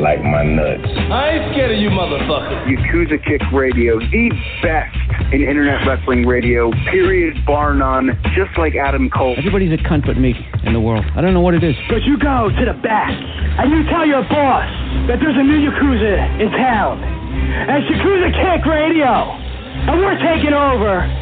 Like my nuts. I ain't scared of you, motherfucker. Yakuza Kick Radio, the best in internet wrestling radio, period, bar none, just like Adam Cole. Everybody's a cunt but me in the world. I don't know what it is. But you go to the back and you tell your boss that there's a new Yakuza in town. And it's Yakuza Kick Radio. And we're taking over.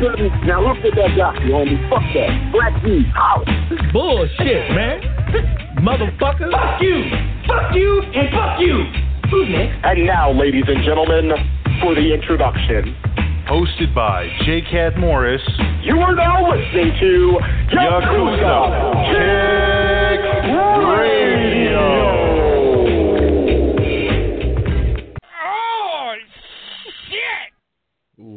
didn't. Now look at that doctor, homie. Fuck that. Black D, holla. Bullshit, man. Motherfucker. Fuck you. Fuck you and fuck you. Who's next? And now, ladies and gentlemen, for the introduction. Hosted by J. Cat Morris. You are now listening to Yakuza Kick Radio.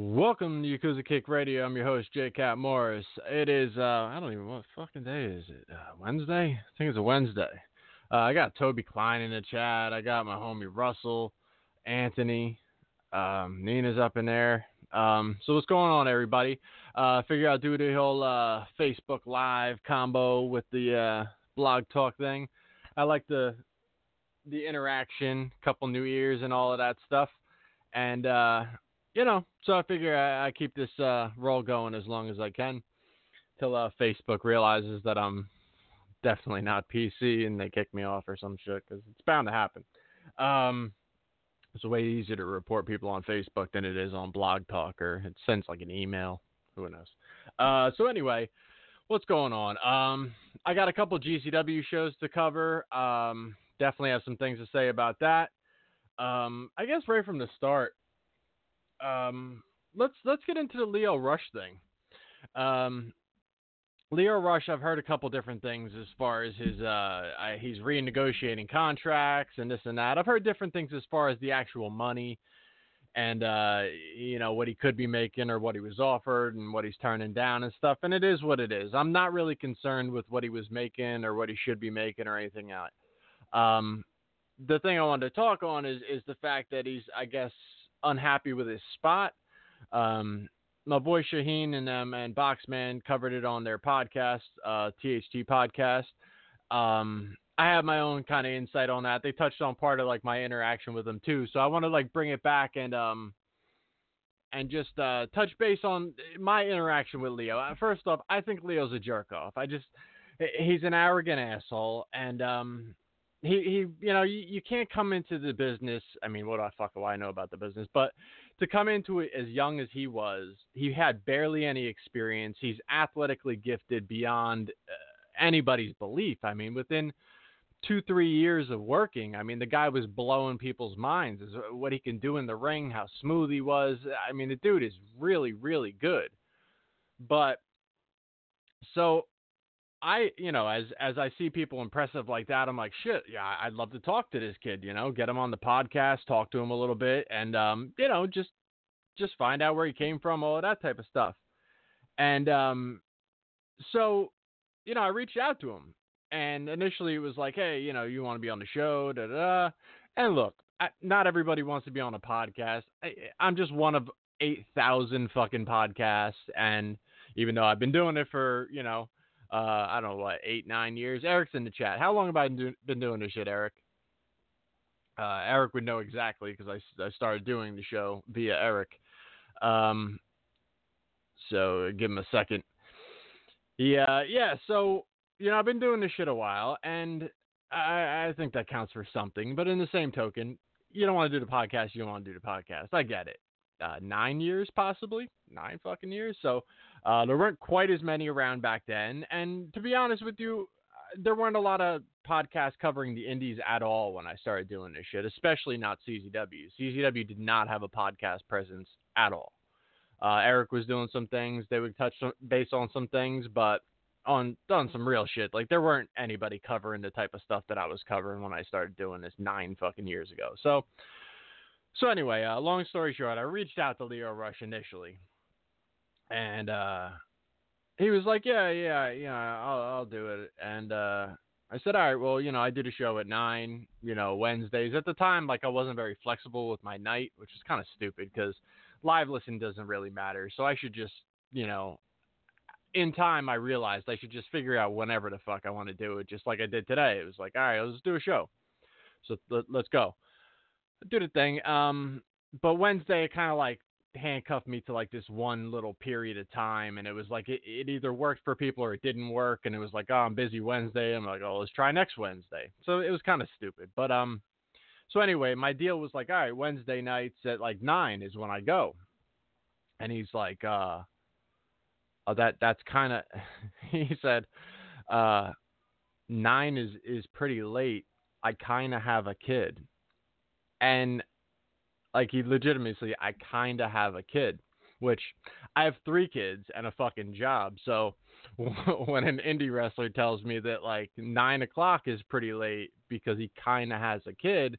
Welcome to Yakuza Kick Radio. I'm your host, J. Cat Morris. It is, uh, I don't even, know what fucking day is it? Uh, Wednesday? I think it's a Wednesday. Uh, I got Toby Klein in the chat. I got my homie Russell, Anthony, um, Nina's up in there. Um, so what's going on, everybody? Uh, figure out do the whole uh, Facebook Live combo with the uh, blog talk thing. I like the the interaction, couple new ears, and all of that stuff. And uh, you know, so I figure I, I keep this uh, roll going as long as I can till uh, Facebook realizes that I'm definitely not PC and they kick me off or some shit because it's bound to happen. Um, it's way easier to report people on Facebook than it is on Blog Talk or it sends like an email. Who knows? Uh, so anyway, what's going on? Um, I got a couple GCW shows to cover. Um, definitely have some things to say about that. Um, I guess right from the start, um, let's let's get into the Lio Rush thing. Um, Lio Rush, I've heard a couple different things as far as his uh, I, he's renegotiating contracts and this and that. I've heard different things as far as the actual money and uh, you know what he could be making or what he was offered and what he's turning down and stuff. And it is what it is. I'm not really concerned with what he was making or what he should be making or anything else. Um, the thing I wanted to talk on is is the fact that he's I guess unhappy with his spot. Um, my boy Shaheen and um, and Boxman covered it on their podcast, uh, THT podcast. Um, I have my own kind of insight on that. They touched on part of like my interaction with them too, so I want to like bring it back and um and just uh, touch base on my interaction with Lio. Uh, First off, I think Lio's a jerk off. I just he's an arrogant asshole, and um he he you know you, you can't come into the business. I mean, what the fuck do I know about the business? But to come into it as young as he was, he had barely any experience. He's athletically gifted beyond uh, anybody's belief. I mean, within two, three years of working, I mean, the guy was blowing people's minds. Is what he can do in the ring, how smooth he was. I mean, the dude is really, really good. But so I, you know, as as I see people impressive like that, I'm like, shit, yeah, I'd love to talk to this kid, you know, get him on the podcast, talk to him a little bit, and um, you know, just just find out where he came from, all of that type of stuff. And um, so, you know, I reached out to him, and initially it was like, hey, you know, you want to be on the show, da da. And look, I, not everybody wants to be on a podcast. I, I'm just one of eight thousand fucking podcasts, and even though I've been doing it for, you know uh, I don't know what eight nine years. Eric's in the chat. How long have I been doing this shit, Eric? Uh, Eric would know exactly because I, I started doing the show via Eric. Um, so give him a second. Yeah, yeah. So you know, I've been doing this shit a while, and I, I think that counts for something. But in the same token, you don't want to do the podcast. You don't want to do the podcast. I get it. Uh, nine years, possibly nine fucking years. So uh, there weren't quite as many around back then, and to be honest with you, uh, there weren't a lot of podcasts covering the indies at all when I started doing this shit, especially not CZW. CZW did not have a podcast presence at all. Uh, Eric was doing some things; they would touch base on some things, but on done some real shit. Like there weren't anybody covering the type of stuff that I was covering when I started doing this nine fucking years ago. So, so anyway, uh, long story short, I reached out to Lio Rush initially, and uh, he was like, "Yeah, yeah, yeah, I'll, I'll do it." And uh, I said, "All right, well, you know, I did a show at nine, you know, Wednesdays. At the time, like, I wasn't very flexible with my night, which is kind of stupid because live listen doesn't really matter. So I should just, you know." In time, I realized I should just figure out whenever the fuck I want to do it, just like I did today. It was like, all right, let's do a show. So let, us go. Do the thing. Um, but Wednesday, it kind of like handcuffed me to like this one little period of time and it was like it, it either worked for people or it didn't work and it was like oh i'm busy wednesday. I'm like oh let's try next wednesday. So it was kind of stupid but um so anyway my deal was like all right wednesday nights at like nine is when i go. And he's like uh oh that that's kind of he said uh nine is is pretty late. I kind of have a kid and like he legitimately, I kind of have a kid, which I have three kids and a fucking job. So when an indie wrestler tells me that like nine o'clock is pretty late because he kind of has a kid,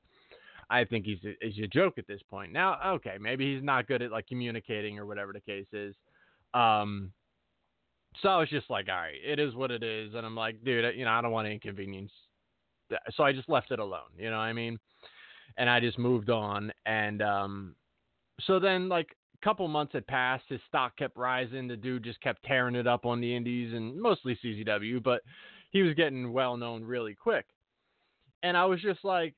I think he's a, he's a joke at this point. Now, okay, maybe he's not good at like communicating or whatever the case is. Um, so I was just like, all right, it is what it is, and I'm like, dude, you know, I don't want to inconvenience. So I just left it alone. You know what I mean? And I just moved on. And um, so then, like a couple months had passed, his stock kept rising. The dude just kept tearing it up on the Indies and mostly CZW, but he was getting well known really quick. And I was just like,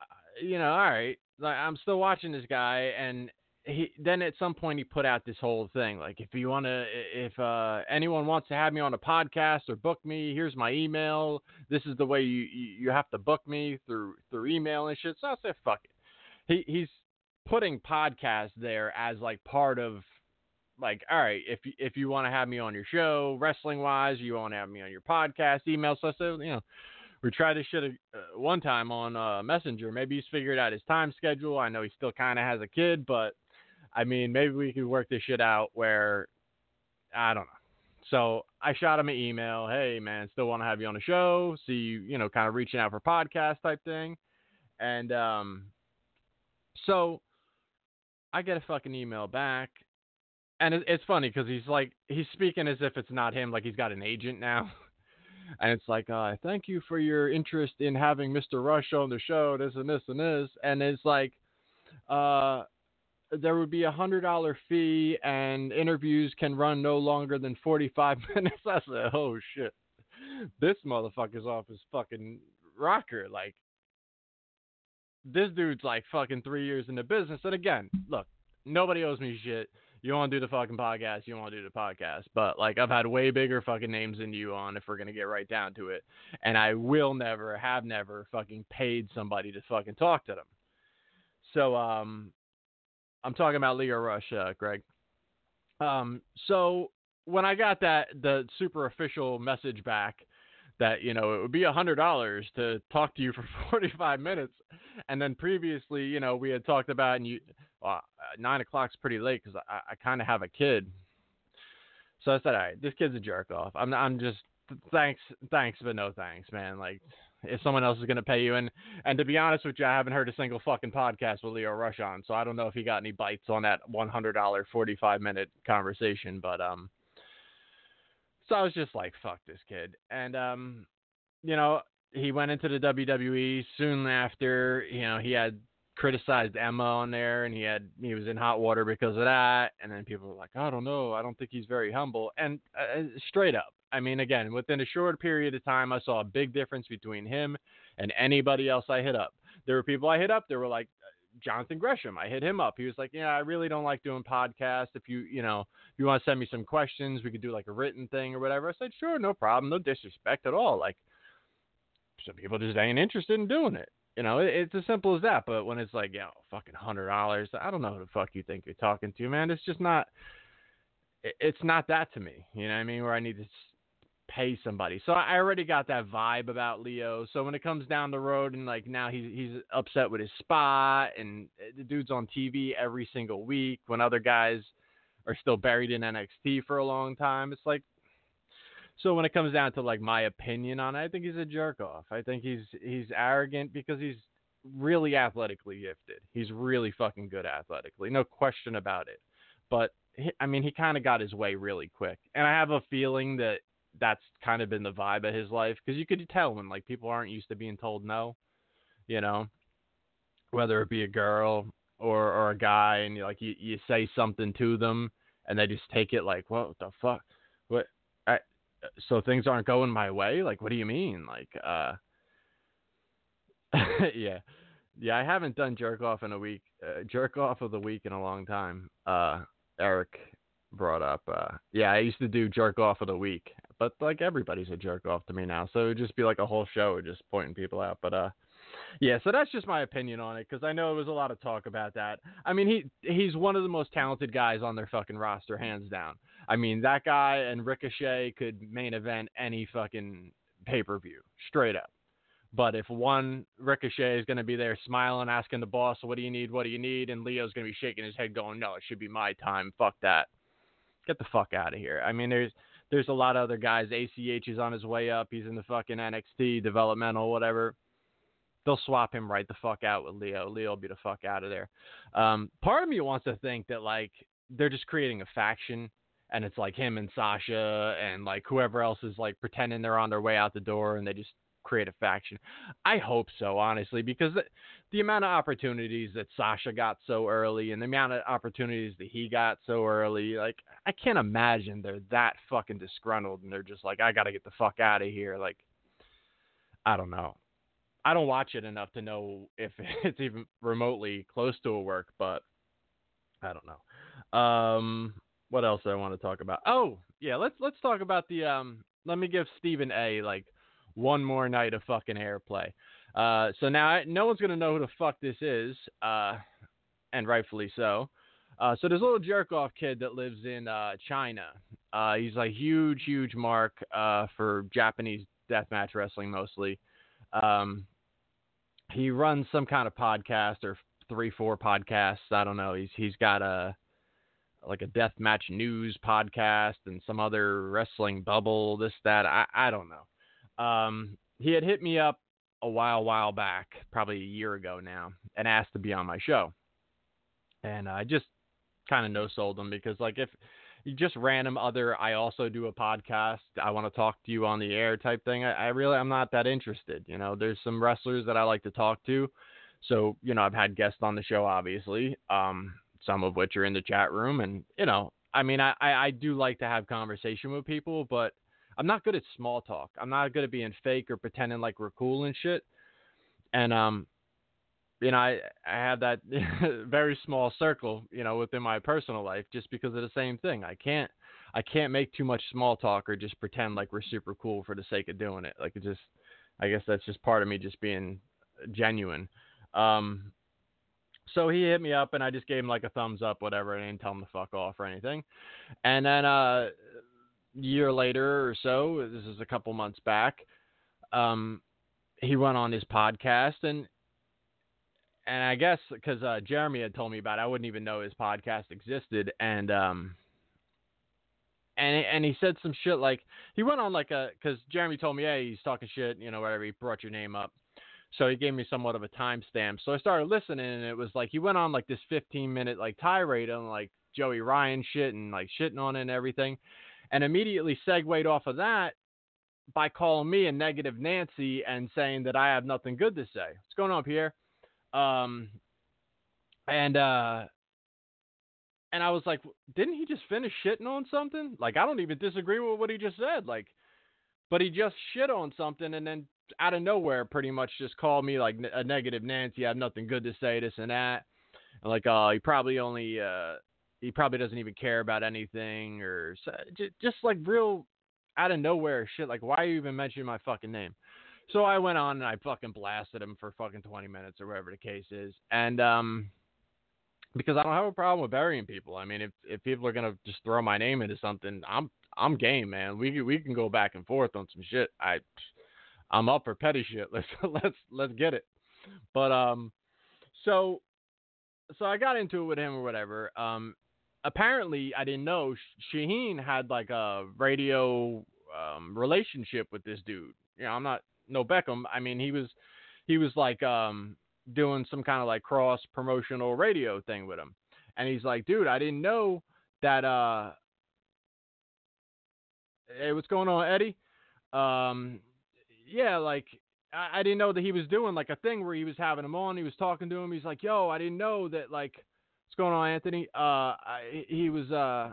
uh, you know, all right, like I'm still watching this guy, and he then at some point he put out this whole thing like if you want to if uh, anyone wants to have me on a podcast or book me here's my email. This is the way you you have to book me through through email and shit. So i said fuck it. He he's putting podcast there as like part of like all right if if you want to have me on your show wrestling wise you want to have me on your podcast email. So i said you know we tried this shit uh, one time on uh, messenger. Maybe he's figured out his time schedule. I know he still kind of has a kid but I mean, maybe we could work this shit out where I don't know. So I shot him an email. Hey man, still want to have you on the show. See you, you know, kind of reaching out for podcast type thing. And um, so I get a fucking email back, and it, it's funny because he's like he's speaking as if it's not him, like he's got an agent now. and it's like, uh, thank you for your interest in having Mr. Rush on the show, this and this and this, and it's like, uh, there would be a hundred dollar fee and interviews can run no longer than 45 minutes. I said oh shit. This motherfucker's off his fucking rocker. Like this dude's like fucking three years in the business. And again look nobody owes me shit. You want to do the fucking podcast you want to do the podcast. But like i've had way bigger fucking names than you on if we're gonna get right down to it. And i will never have never fucking paid somebody to fucking talk to them. So um I'm talking about Lio Rush, uh, Greg. Um, so when I got that the super official message back that you know it would be a hundred dollars to talk to you for 45 minutes, and then previously you know we had talked about and you uh, nine o'clock's pretty late because I, I kind of have a kid. So I said, all right, this kid's a jerk off. I'm I'm just thanks thanks but no thanks, man. Like if someone else is gonna pay you. And and to be honest with you, I haven't heard a single fucking podcast with Lio Rush on, so I don't know if he got any bites on that one hundred dollar forty five minute conversation, but um so I was just like, fuck this kid. And um, you know, he went into the WWE soon after, you know, he had criticized Emma on there and he had he was in hot water because of that. And then people were like I don't know. I don't think he's very humble. And uh, straight up I mean again within a short period of time I saw a big difference between him and anybody else I hit up there were people I hit up there were like uh, Jonathan Gresham I hit him up he was like yeah I really don't like doing podcasts if you you know if you want to send me some questions we could do like a written thing or whatever I said sure no problem no disrespect at all like some people just ain't interested in doing it you know, it's as simple as that. But when it's like, yo, fucking hundred dollars, I don't know who the fuck you think you're talking to, man. It's just not. It's not that to me. You know what I mean? Where I need to pay somebody. So I already got that vibe about Lio. So when it comes down the road and like now he's he's upset with his spot and eh, the dude's on TV every single week when other guys are still buried in NXT for a long time. It's like so when it comes down to like my opinion on it, I think he's a jerk off. I think he's he's arrogant because he's really athletically gifted. He's really fucking good athletically, no question about it. But I mean, he kind of got his way really quick, and I have a feeling that that's kind of been the vibe of his life because you could tell when like people aren't used to being told no, you know, whether it be a girl or or a guy, and you like you you say something to them and they just take it like what the fuck? What so things aren't going my way? Like what do you mean? Like uh yeah. Yeah i haven't done jerk off in a week uh, jerk off of the week in a long time uh eric brought up uh yeah i used to do jerk off of the week but like everybody's a jerk off to me now so it would just be like a whole show just pointing people out but uh yeah, so that's just my opinion on it because I know there was a lot of talk about that. I mean, he he's one of the most talented guys on their fucking roster, hands down. I mean, that guy and Ricochet could main event any fucking pay per view, straight up. But if one Ricochet is going to be there smiling, asking the boss, "What do you need? What do you need?" and Lio's going to be shaking his head, going, "No, it should be my time. Fuck that. Get the fuck out of here." I mean, there's there's a lot of other guys. ACH is on his way up. He's in the fucking NXT developmental, whatever they'll swap him right the fuck out with Lio. Lio will be the fuck out of there. Um, part of me wants to think that like they're just creating a faction and it's like him and Sasha and like whoever else is like pretending they're on their way out the door and they just create a faction. I hope so, honestly, because the, the amount of opportunities that Sasha got so early and the amount of opportunities that he got so early, like I can't imagine they're that fucking disgruntled and they're just like, I gotta get the fuck out of here. Like, I don't know. I don't watch it enough to know if it's even remotely close to a work, but I don't know. Um, what else do I want to talk about? Oh, yeah, let's let's talk about the um. Let me give Stephen A. like one more night of fucking airplay. Uh, so now I, no one's gonna know who the fuck this is, uh, and rightfully so. Uh, so there's a little jerk off kid that lives in uh, China. Uh, he's a huge, huge mark uh, for Japanese deathmatch wrestling mostly. Um, he runs some kind of podcast or three, four podcasts. I don't know. He's he's got a like a death match news podcast and some other wrestling bubble, this, that. I, I don't know. Um, he had hit me up a while, while back, probably a year ago now, and asked to be on my show. And I just kind of no sold him because, like, if you just random other, I also do a podcast, I want to talk to you on the air type thing, I, I really, I'm not that interested. You know, there's some wrestlers that I like to talk to. So, you know, I've had guests on the show, obviously. Um, some of which are in the chat room. And, you know, I mean, I, I do like to have conversation with people, but I'm not good at small talk. I'm not good at being fake or pretending like we're cool and shit. And, um, you know, I, I have that very small circle, you know, within my personal life just because of the same thing. I can't, I can't make too much small talk or just pretend like we're super cool for the sake of doing it. Like it just, I guess that's just part of me just being genuine. Um, so he hit me up and I just gave him like a thumbs up, whatever. I didn't tell him to fuck off or anything. And then uh, year later or so, this is a couple months back, um, he went on his podcast and and I guess because uh, Jeremy had told me about it, I wouldn't even know his podcast existed. And um, and and he said some shit like he went on like a because Jeremy told me, hey, he's talking shit, you know, whatever. He brought your name up, so he gave me somewhat of a timestamp. So I started listening, and it was like he went on like this 15 minute like tirade on like Joey Ryan shit and like shitting on it and everything, and immediately segued off of that by calling me a negative Nancy and saying that I have nothing good to say. What's going on, Pierre? Um, and uh, and I was like, didn't he just finish shitting on something? Like, I don't even disagree with what he just said. Like, but he just shit on something and then out of nowhere, pretty much just called me like a negative Nancy. I have nothing good to say, this and that. And like, oh, he probably only, uh, he probably doesn't even care about anything or just, like real out of nowhere shit. Like, why are you even mentioning my fucking name? So I went on and I fucking blasted him for fucking 20 minutes or whatever the case is. And, um, because I don't have a problem with burying people. I mean, if if people are gonna just throw my name into something, I'm I'm game, man. We we can go back and forth on some shit. I I'm up for petty shit. Let's let's let's get it. But um, so so I got into it with him or whatever. Um, apparently I didn't know Shaheen had like a radio um relationship with this dude. You know, I'm not no Beckham. I mean, he was he was like um doing some kind of like cross promotional radio thing with him. And he's like, dude, I didn't know that uh Hey, what's going on, Eddie? Um yeah, like I, I didn't know that he was doing like a thing where he was having him on, he was talking to him, he's like, Yo, I didn't know that like what's going on, Anthony? Uh I, he was uh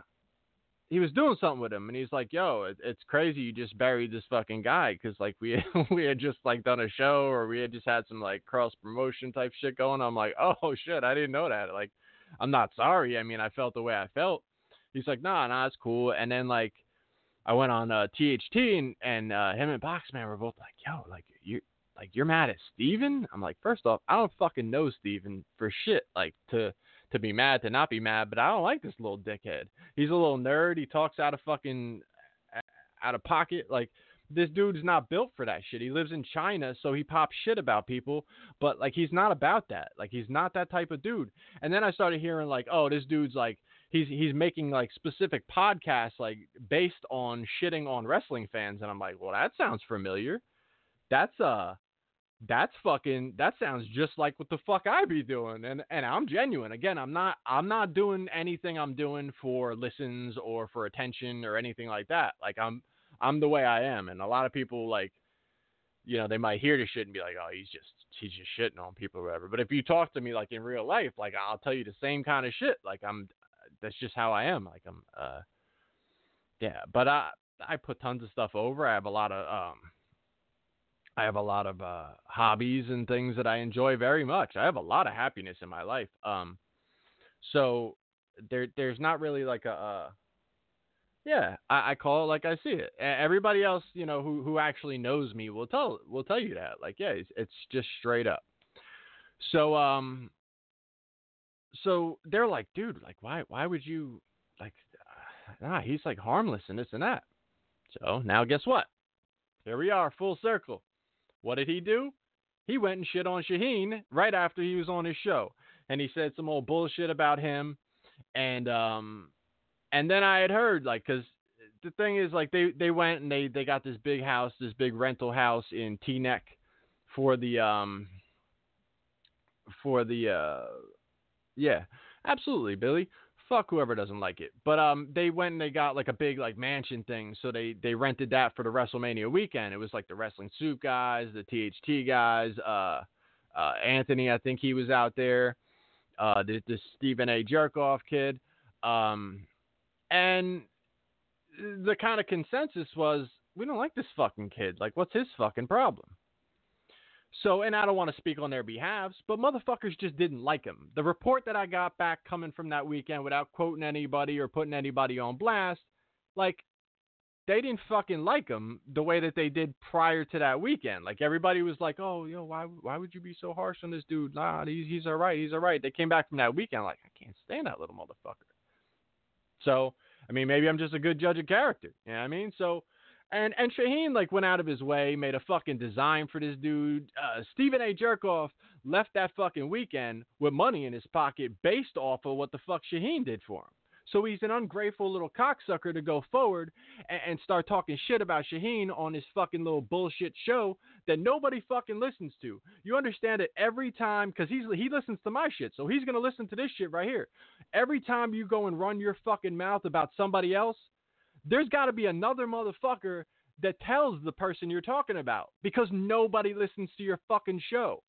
he was doing something with him, and he's like, "Yo, it, it's crazy. You just buried this fucking guy because like we we had just like done a show or we had just had some like cross promotion type shit going." I'm like, "Oh shit, I didn't know that." Like, I'm not sorry. I mean, I felt the way I felt. He's like, "Nah, nah, it's cool." And then like, I went on uh, THT and and uh, him and Boxman were both like, "Yo, like you." Like you're mad at Steven? I'm like, first off, I don't fucking know Steven for shit. Like to to be mad to not be mad, but I don't like this little dickhead. He's a little nerd. He talks out of fucking out of pocket. Like this dude's not built for that shit. He lives in China, so he pops shit about people, but like he's not about that. Like he's not that type of dude. And then I started hearing like, oh, this dude's like he's he's making like specific podcasts like based on shitting on wrestling fans, and I'm like, well, that sounds familiar. That's uh that's fucking that sounds just like what the fuck I be doing and and I'm genuine. Again I'm not I'm not doing anything I'm doing for listens or for attention or anything like that. Like I'm I'm the way I am and a lot of people like you know they might hear the shit and be like oh he's just he's just shitting on people or whatever. But if you talk to me like in real life like I'll tell you the same kind of shit. Like I'm that's just how I am. Like I'm uh yeah but I I put tons of stuff over. I have a lot of um I have a lot of uh, hobbies and things that I enjoy very much. I have a lot of happiness in my life. Um, so there, there's not really like a, uh, yeah, I, I call it like I see it. Everybody else, you know, who who actually knows me will tell will tell you that. Like, yeah, it's, it's just straight up. So, um, so they're like, dude, like, why why would you like, nah, he's like harmless and this and that. So now guess what? Here we are, full circle. What did he do? He went and shit on Shaheen right after he was on his show, and he said some old bullshit about him, and um, and then I had heard like, cause the thing is like they they went and they they got this big house, this big rental house in Teaneck for the um for the uh yeah absolutely Billy fuck whoever doesn't like it. But um, they went and they got like a big like mansion thing, so they they rented that for the WrestleMania weekend. It was like the wrestling suit guys, the THT guys, uh, uh, Anthony, I think he was out there, uh, the, the Stephen A. Jerkoff kid, um, and the kind of consensus was we don't like this fucking kid. Like, what's his fucking problem? So, and I don't want to speak on their behalves, but motherfuckers just didn't like him. The report that I got back coming from that weekend without quoting anybody or putting anybody on blast, like, they didn't fucking like him the way that they did prior to that weekend. Like everybody was like, "Oh, yo, why why would you be so harsh on this dude? Nah, he's he's all right. He's all right." They came back from that weekend like, "I can't stand that little motherfucker." So, I mean, maybe I'm just a good judge of character. You know what I mean? So, and and Shaheen like went out of his way, made a fucking design for this dude. Uh, Stephen A. Jerkoff left that fucking weekend with money in his pocket based off of what the fuck Shaheen did for him. So he's an ungrateful little cocksucker to go forward and, and start talking shit about Shaheen on his fucking little bullshit show that nobody fucking listens to. You understand it every time because he's he listens to my shit, so he's gonna listen to this shit right here. Every time you go and run your fucking mouth about somebody else, there's got to be another motherfucker that tells the person you're talking about because nobody listens to your fucking show.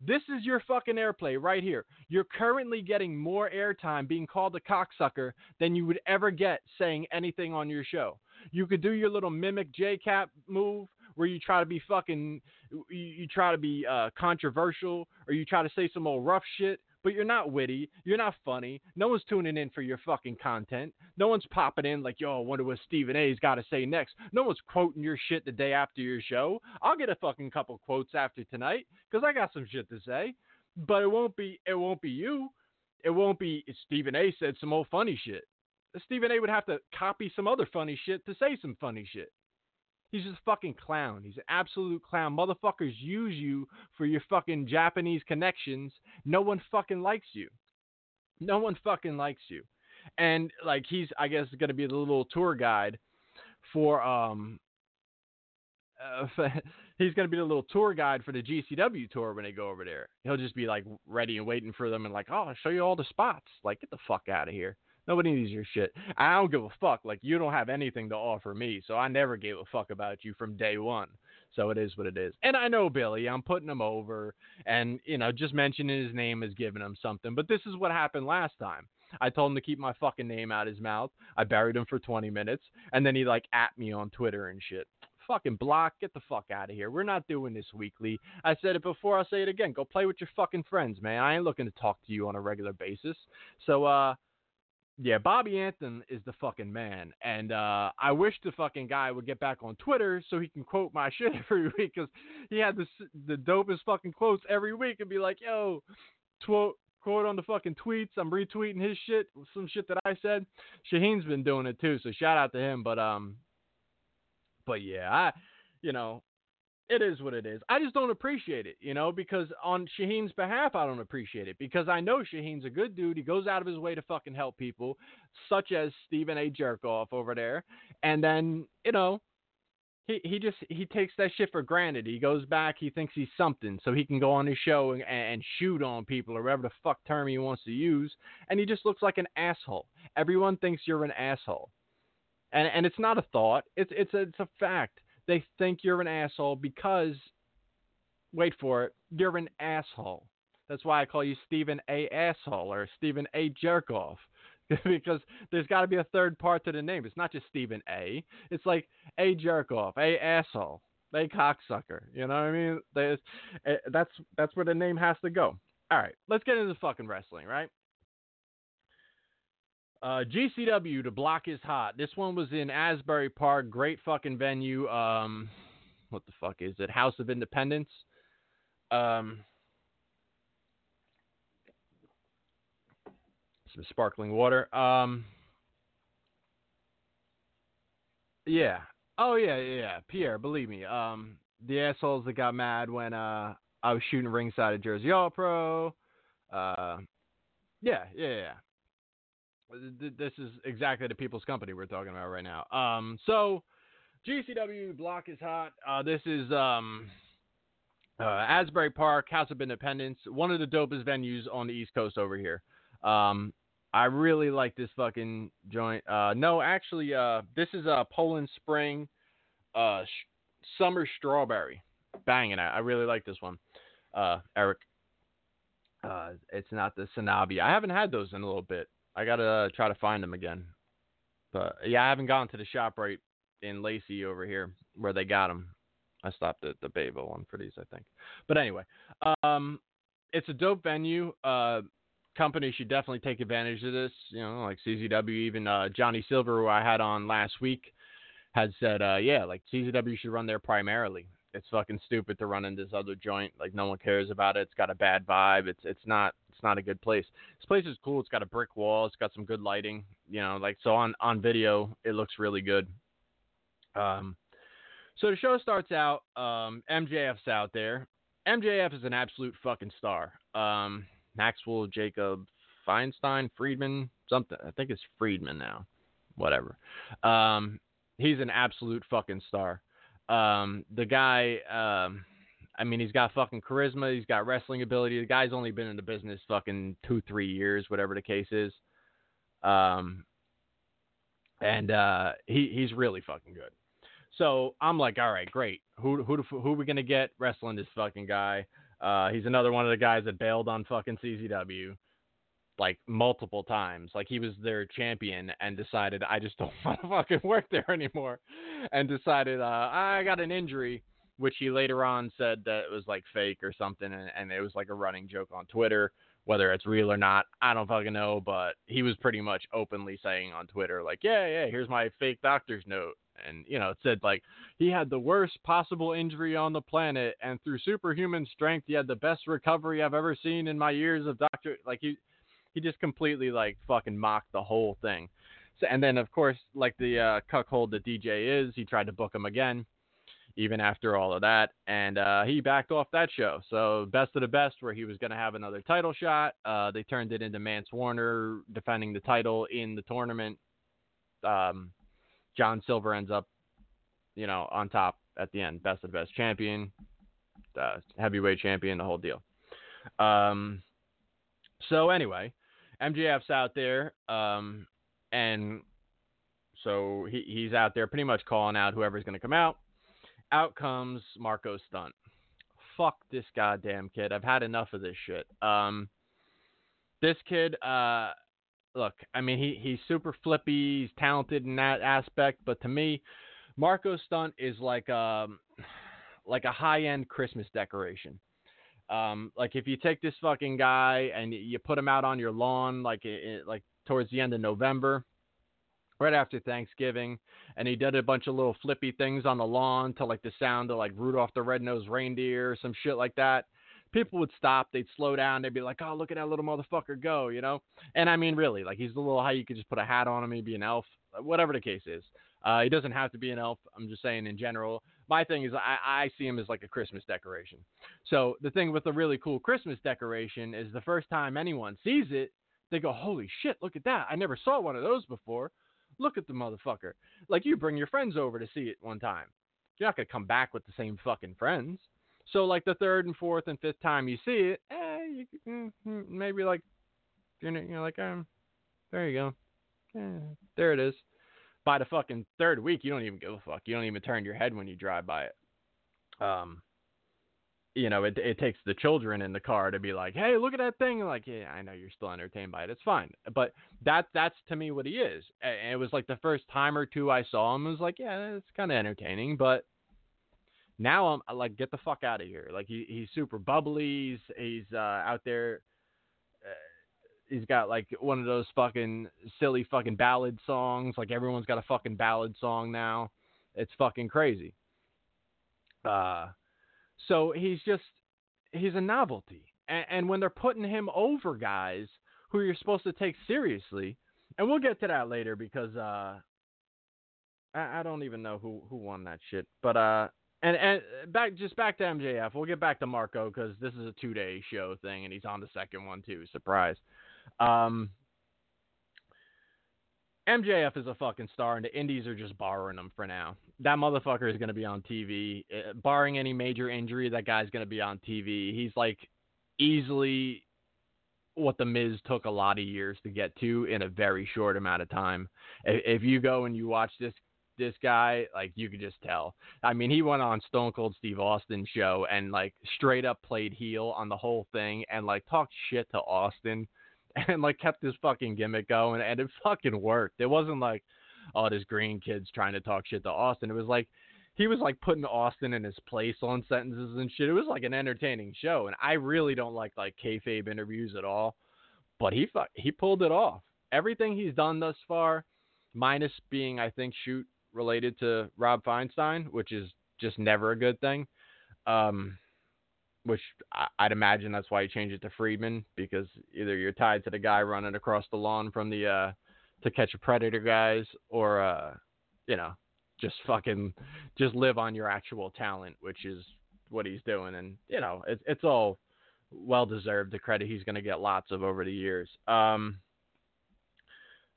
This is your fucking airplay right here. You're currently getting more airtime being called a cocksucker than you would ever get saying anything on your show. You could do your little mimic JCap move where you try to be fucking, you, try to be uh, controversial or you try to say some old rough shit but you're not witty. You're not funny. No one's tuning in for your fucking content. No one's popping in like, yo, I wonder what Stephen A's got to say next. No one's quoting your shit the day after your show. I'll get a fucking couple quotes after tonight because I got some shit to say, but it won't be it won't be you. It won't be Stephen A. said some old funny shit. Stephen A. would have to copy some other funny shit to say some funny shit. He's just a fucking clown. He's an absolute clown. Motherfuckers use you for your fucking Japanese connections. No one fucking likes you. No one fucking likes you. And like he's I guess going to be the little tour guide for um uh, he's going to be the little tour guide for the GCW tour when they go over there. He'll just be like ready and waiting for them and like, "Oh, I'll show you all the spots." Like, get the fuck out of here. Nobody needs your shit. I don't give a fuck. Like you don't have anything to offer me, so I never gave a fuck about you from day one. So it is what it is. And I know Billy. I'm putting him over, and you know, just mentioning his name is giving him something. But this is what happened last time. I told him to keep my fucking name out his mouth. I buried him for 20 minutes, and then he like at me on Twitter and shit. Fucking block, get the fuck out of here. We're not doing this weekly. I said it before, I'll say it again. Go play with your fucking friends, man. I ain't looking to talk to you on a regular basis. So, uh, yeah, Bobby Anton is the fucking man, and uh, I wish the fucking guy would get back on Twitter so he can quote my shit every week because he had the the dopest fucking quotes every week and be like, "Yo, quote quote on the fucking tweets. I'm retweeting his shit, some shit that I said. Shaheen's been doing it too, so shout out to him. But um, but yeah, I, you know, it is what it is. I just don't appreciate it, you know, because on Shaheen's behalf, I don't appreciate it because I know Shaheen's a good dude. He goes out of his way to fucking help people, such as Stephen A. Jerkoff over there. And then, you know, he, he just he takes that shit for granted. He goes back, he thinks he's something, so he can go on his show and, and shoot on people or whatever the fuck term he wants to use, and he just looks like an asshole. Everyone thinks you're an asshole, and and it's not a thought. It's it's a, it's a fact they think you're an asshole because, wait for it, you're an asshole. That's why I call you Stephen A. Asshole or Stephen A. Jerkoff. because there's got to be a third part to the name. It's not just Stephen A. It's like A. Jerkoff, A. Asshole, A. Cocksucker. You know what I mean? There's, eh, that's that's where the name has to go. All right, let's get into fucking wrestling, right? Uh, GCW, the block is hot. This one was in Asbury Park. Great fucking venue. Um, what the fuck is it? House of Independence. Um, some sparkling water. Um, yeah. Oh yeah, yeah, yeah. Pierre, believe me. Um, the assholes that got mad when uh I was shooting ringside at Jersey All Pro. Uh, yeah, yeah, yeah this is exactly the people's company we're talking about right now. Um, so GCW block is hot. Uh, this is um, uh, Asbury Park, House of Independence, one of the dopest venues on the East Coast over here. Um, I really like this fucking joint. Uh, no, actually, uh, this is a Poland Spring uh, sh- Summer Strawberry. Banging it. I really like this one. Uh, Eric. Uh, it's not the Sanabi. I haven't had those in a little bit. I gotta uh, try to find them again. But yeah, I haven't gone to the shop right in Lacey over here where they got them. I stopped at the Bayville one for these, I think. But anyway, um, it's a dope venue. Uh, company should definitely take advantage of this. You know, like CZW, even uh, Johnny Silver, who I had on last week, had said, uh, yeah, like CZW should run there primarily. It's fucking stupid to run in this other joint. Like no one cares about it. It's got a bad vibe. It's it's not it's not a good place. This place is cool. It's got a brick wall. It's got some good lighting. You know, like so on on video, it looks really good. Um, so the show starts out. Um, MJF's out there. MJF is an absolute fucking star. Um, Maxwell Jacob Feinstein Friedman something. I think it's Friedman now. Whatever. Um, he's an absolute fucking star. Um, the guy, um, I mean, he's got fucking charisma. He's got wrestling ability. The guy's only been in the business fucking two, three years, whatever the case is. Um, and uh, he he's really fucking good. So I'm like, all right, great. Who who who are we gonna get wrestling this fucking guy? Uh, he's another one of the guys that bailed on fucking CZW like multiple times. Like he was their champion and decided I just don't want to fucking work there anymore, and decided uh, I got an injury, which he later on said that it was like fake or something, and, and it was like a running joke on Twitter. Whether it's real or not, I don't fucking know, but he was pretty much openly saying on Twitter, like, yeah, yeah, here's my fake doctor's note. And, you know, it said, like, he had the worst possible injury on the planet, and through superhuman strength, he had the best recovery I've ever seen in my years of doctor. Like, he, he just completely like fucking mocked the whole thing. So, and then of course, like the uh, cuckold that DJ is, he tried to book him again, even after all of that, and uh, he backed off that show. So best of the best, where he was going to have another title shot, uh, they turned it into Mance Warner defending the title in the tournament. Um, John Silver ends up, you know, on top at the end, best of the best champion, uh, heavyweight champion, the whole deal. Um, so anyway, MJF's out there, um, and so he, he's out there pretty much calling out whoever's going to come out. Out comes Marko Stunt. Fuck this goddamn kid. I've had enough of this shit. Um, this kid, uh, look, I mean, he, he's super flippy. He's talented in that aspect, but to me, Marko Stunt is like um, like a high end Christmas decoration. Um, like if you take this fucking guy and you put him out on your lawn, like like towards the end of November, right after Thanksgiving, and he did a bunch of little flippy things on the lawn to like the sound of like Rudolph the Red-Nosed Reindeer or some shit like that. People would stop, they'd slow down, they'd be like, "Oh, look at that little motherfucker go," you know. And I mean, really, like he's a little how you could just put a hat on him, maybe an elf, whatever the case is. Uh, he doesn't have to be an elf. I'm just saying in general. My thing is I, I see him as like a Christmas decoration. So the thing with a really cool Christmas decoration is the first time anyone sees it, they go, "Holy shit! Look at that! I never saw one of those before. Look at the motherfucker!" Like you bring your friends over to see it one time. You're not gonna come back with the same fucking friends. So like the third and fourth and fifth time you see it, eh, you, mm, mm, maybe like you're, you're like, um, there you go, eh, there it is by the fucking third week, you don't even give a fuck. You don't even turn your head when you drive by it. Um, you know, it it takes the children in the car to be like, "Hey, look at that thing!" Like, yeah, I know you're still entertained by it. It's fine, but that that's to me what he is. And it was like the first time or two I saw him, I was like, yeah, it's kind of entertaining, but now I'm like, get the fuck out of here. Like he he's super bubbly. He's he's uh, out there he's got like one of those fucking silly fucking ballad songs. Like everyone's got a fucking ballad song now. It's fucking crazy. Uh, so he's just he's a novelty. And, and when they're putting him over guys who you're supposed to take seriously, and we'll get to that later because uh, I, I don't even know who who won that shit. But uh, and and back just back to MJF. We'll get back to Marko because this is a two day show thing, and he's on the second one too. Surprise. Um, MJF is a fucking star, and the Indies are just borrowing him for now. That motherfucker is going to be on TV. Uh, barring any major injury, that guy's going to be on TV. He's like easily what the Miz took a lot of years to get to in a very short amount of time. If, if you go and you watch this this guy, like you could just tell. I mean, he went on Stone Cold Steve Austin show and like straight up played heel on the whole thing and like talked shit to Austin and like kept his fucking gimmick going, and it fucking worked. It wasn't like, oh, this green kid's trying to talk shit to Austin. It was like he was like putting Austin in his place on sentences and shit. It was like an entertaining show, and I really don't like like kayfabe interviews at all, but he he pulled it off. Everything he's done thus far, minus being I think shoot related to Rob Feinstein, which is just never a good thing. Um, which I'd imagine that's why you changed it to Friedman because either you're tied to the guy running across the lawn from the uh, to catch a predator guys, or uh, you know, just fucking just live on your actual talent, which is what he's doing, and you know, it's it's all well deserved. The credit he's going to get lots of over the years. Um,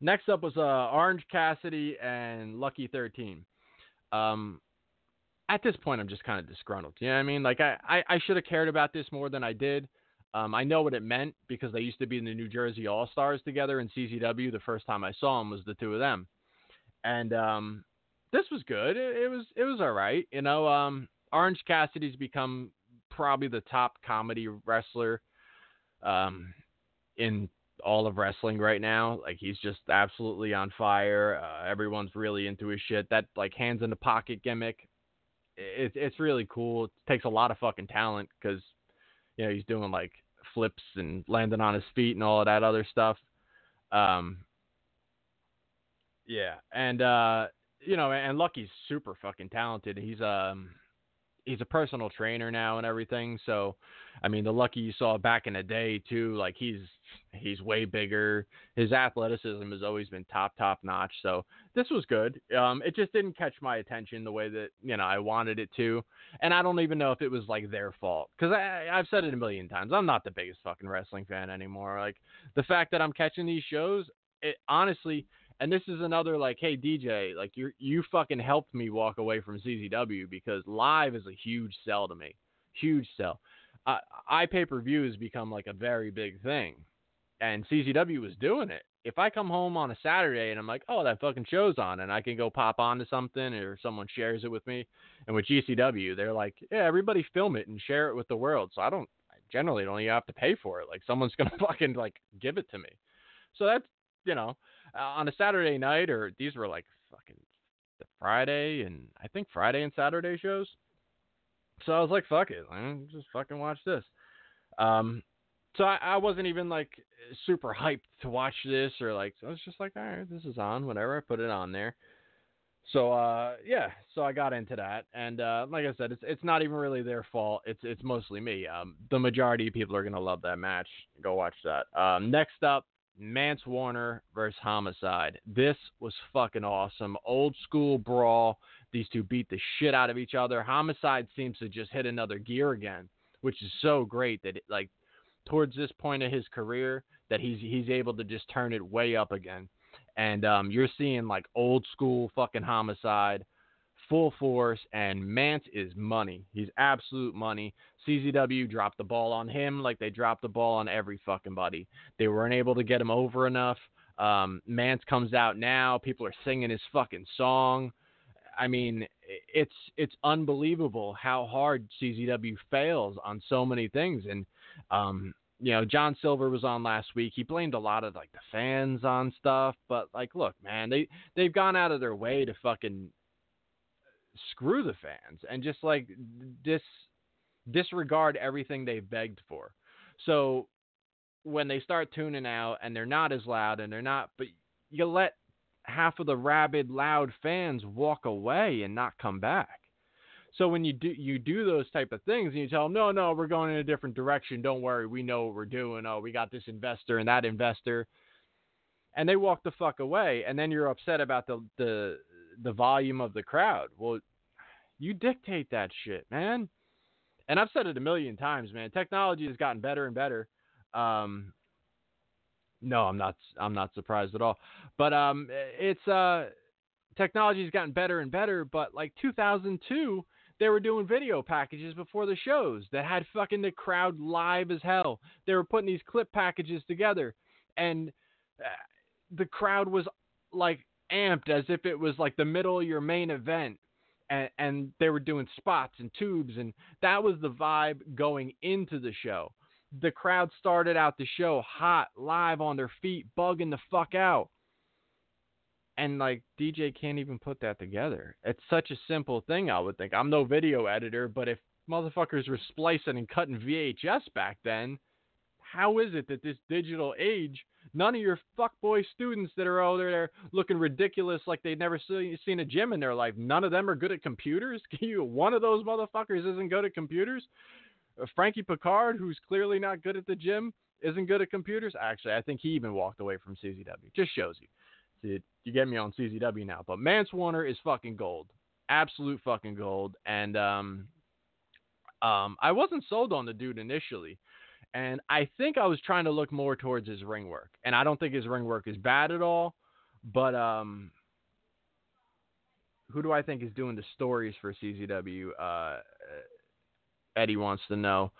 Next up was uh, Orange Cassidy and Lucky 13. Um, at this point, I'm just kind of disgruntled. You know what I mean? Like, I, I, I should have cared about this more than I did. Um, I know what it meant because they used to be in the New Jersey All Stars together in CZW. The first time I saw them was the two of them, and um, this was good. It, it, was it was all right. You know, um, Orange Cassidy's become probably the top comedy wrestler um, in all of wrestling right now. Like he's just absolutely on fire. Uh, everyone's really into his shit. That like hands in the pocket gimmick. It, it's really cool. It takes a lot of fucking talent because you know he's doing like flips and landing on his feet and all of that other stuff. Um, yeah, and uh, you know, and Lucky's super fucking talented. He's um he's a personal trainer now and everything. So, I mean, the Lucky you saw back in the day too, like he's he's way bigger. His athleticism has always been top top notch. So this was good. Um, it just didn't catch my attention the way that you know I wanted it to, and I don't even know if it was like their fault because I I've said it a million times. I'm not the biggest fucking wrestling fan anymore. Like the fact that I'm catching these shows, it honestly and this is another like, hey DJ, like you you fucking helped me walk away from CZW because live is a huge sell to me, huge sell. Uh, I pay per view has become like a very big thing, and CZW was doing it. If I come home on a Saturday and I'm like, oh, that fucking show's on, and I can go pop onto something, or someone shares it with me, and with GCW, they're like, yeah, everybody film it and share it with the world. So I don't I generally don't even have to pay for it. Like someone's gonna fucking like give it to me. So that's you know uh, on a Saturday night, or these were like fucking the Friday and I think Friday and Saturday shows. So I was like, fuck it, man, just fucking watch this. Um, so I, I wasn't even like super hyped to watch this or like so I was just like, all right, this is on, whatever. I put it on there. So uh, yeah, so I got into that, and uh, like I said, it's it's not even really their fault. It's it's mostly me. Um, the majority of people are gonna love that match. Go watch that. Um, next up, Mance Warner versus Homicide. This was fucking awesome. Old school brawl. These two beat the shit out of each other. Homicide seems to just hit another gear again, which is so great that it, like towards this point of his career that he's he's able to just turn it way up again. And um, you're seeing like old school fucking Homicide full force, and Mance is money. He's absolute money. CZW dropped the ball on him like they dropped the ball on every fucking buddy. They weren't able to get him over enough. Um, Mance comes out now. People are singing his fucking song. I mean, it's it's unbelievable how hard CZW fails on so many things. And um, you know, John Silver was on last week. He blamed a lot of like the fans on stuff, but like, look, man, they they've gone out of their way to fucking screw the fans and just like dis disregard everything they've begged for. So when they start tuning out and they're not as loud and they're not, but you let half of the rabid, loud fans walk away and not come back. So when you do you do those type of things and you tell them, no, no, we're going in a different direction. Don't worry, we know what we're doing. Oh, we got this investor and that investor, and they walk the fuck away. And then you're upset about the the the volume of the crowd. Well, you dictate that shit, man. And I've said it a million times, man. Technology has gotten better and better. Um, no, I'm not. I'm not surprised at all. But um, it's uh, technology has gotten better and better. But like 2002, they were doing video packages before the shows that had fucking the crowd live as hell. They were putting these clip packages together, and uh, the crowd was like amped as if it was like the middle of your main event. And, and they were doing spots and tubes, and that was the vibe going into the show. The crowd started out the show hot, live on their feet, bugging the fuck out. And like DJ can't even put that together. It's such a simple thing, I would think. I'm no video editor, but if motherfuckers were splicing and cutting VHS back then, how is it that this digital age None of your fuckboy students that are out there looking ridiculous like they've never see, seen a gym in their life. None of them are good at computers. You, one of those motherfuckers isn't good at computers. Uh, Frankie Pickard, who's clearly not good at the gym, isn't good at computers. Actually, I think he even walked away from CZW. Just shows you. See, you get me on CZW now. But Mance Warner is fucking gold. Absolute fucking gold. And um, um, I wasn't sold on the dude initially. And I think I was trying to look more towards his ring work. And I don't think his ring work is bad at all. But um, who do I think is doing the stories for CZW? Uh, Eddie wants to know.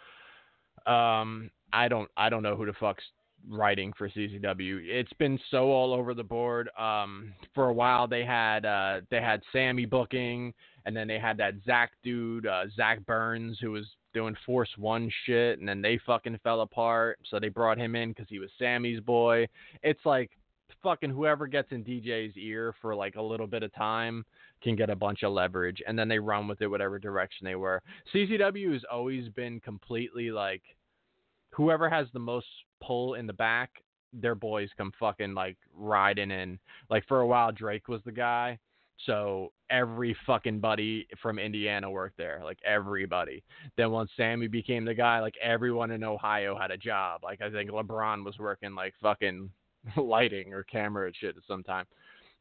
Um, I don't I don't know who the fuck's writing for CZW. It's been so all over the board. Um, for a while they had uh, they had Sammy booking, and then they had that Zach dude, uh, Zach Burns, who was doing Force One shit, and then they fucking fell apart. So they brought him in because he was Sammy's boy. It's like fucking whoever gets in DJ's ear for like a little bit of time can get a bunch of leverage, and then they run with it whatever direction they were. CZW has always been completely like whoever has the most pull in the back, their boys come fucking like riding in. Like for a while, Drake was the guy. So every fucking buddy from Indiana worked there, like everybody. Then once Sammy became the guy, like everyone in Ohio had a job. Like I think LeBron was working like fucking lighting or camera and shit at some time.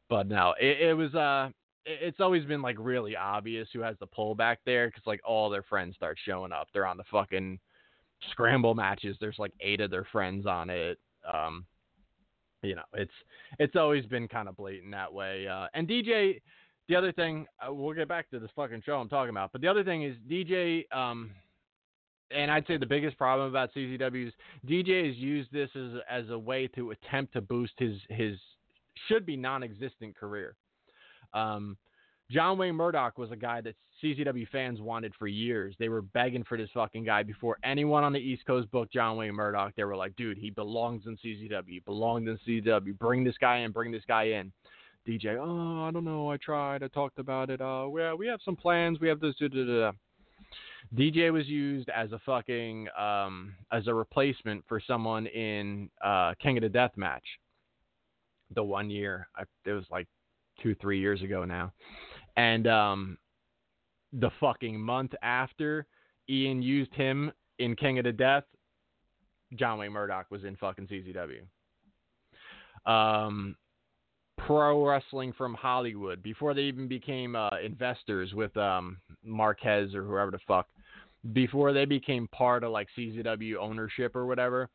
But no, it, it was uh, it's always been like really obvious who has the pull back there because like all their friends start showing up. They're on the fucking scramble matches. There's like eight of their friends on it. Um, you know, it's it's always been kind of blatant that way. Uh, and DJ, the other thing, uh, we'll get back to this fucking show I'm talking about. But the other thing is DJ. Um, and I'd say the biggest problem about CZW is DJ has used this as as a way to attempt to boost his his should be non-existent career. Um, John Wayne Murdoch was a guy that CZW fans wanted for years. They were begging for this fucking guy before anyone on the East Coast booked John Wayne Murdoch. They were like, dude, he belongs in CZW. He belongs in CZW. Bring this guy in. Bring this guy in. DJ, oh, I don't know. I tried. I talked about it. Uh, we we have some plans. We have this. Da, da, da. DJ was used as a fucking um as a replacement for someone in uh King of the Death match. The one year, I, it was like two three years ago now, and um the fucking month after Ian used him in King of the Death, John Wayne Murdoch was in fucking CZW. Um, pro wrestling from Hollywood before they even became uh, investors with um, Marquez or whoever the fuck. Before they became part of like CZW ownership or whatever,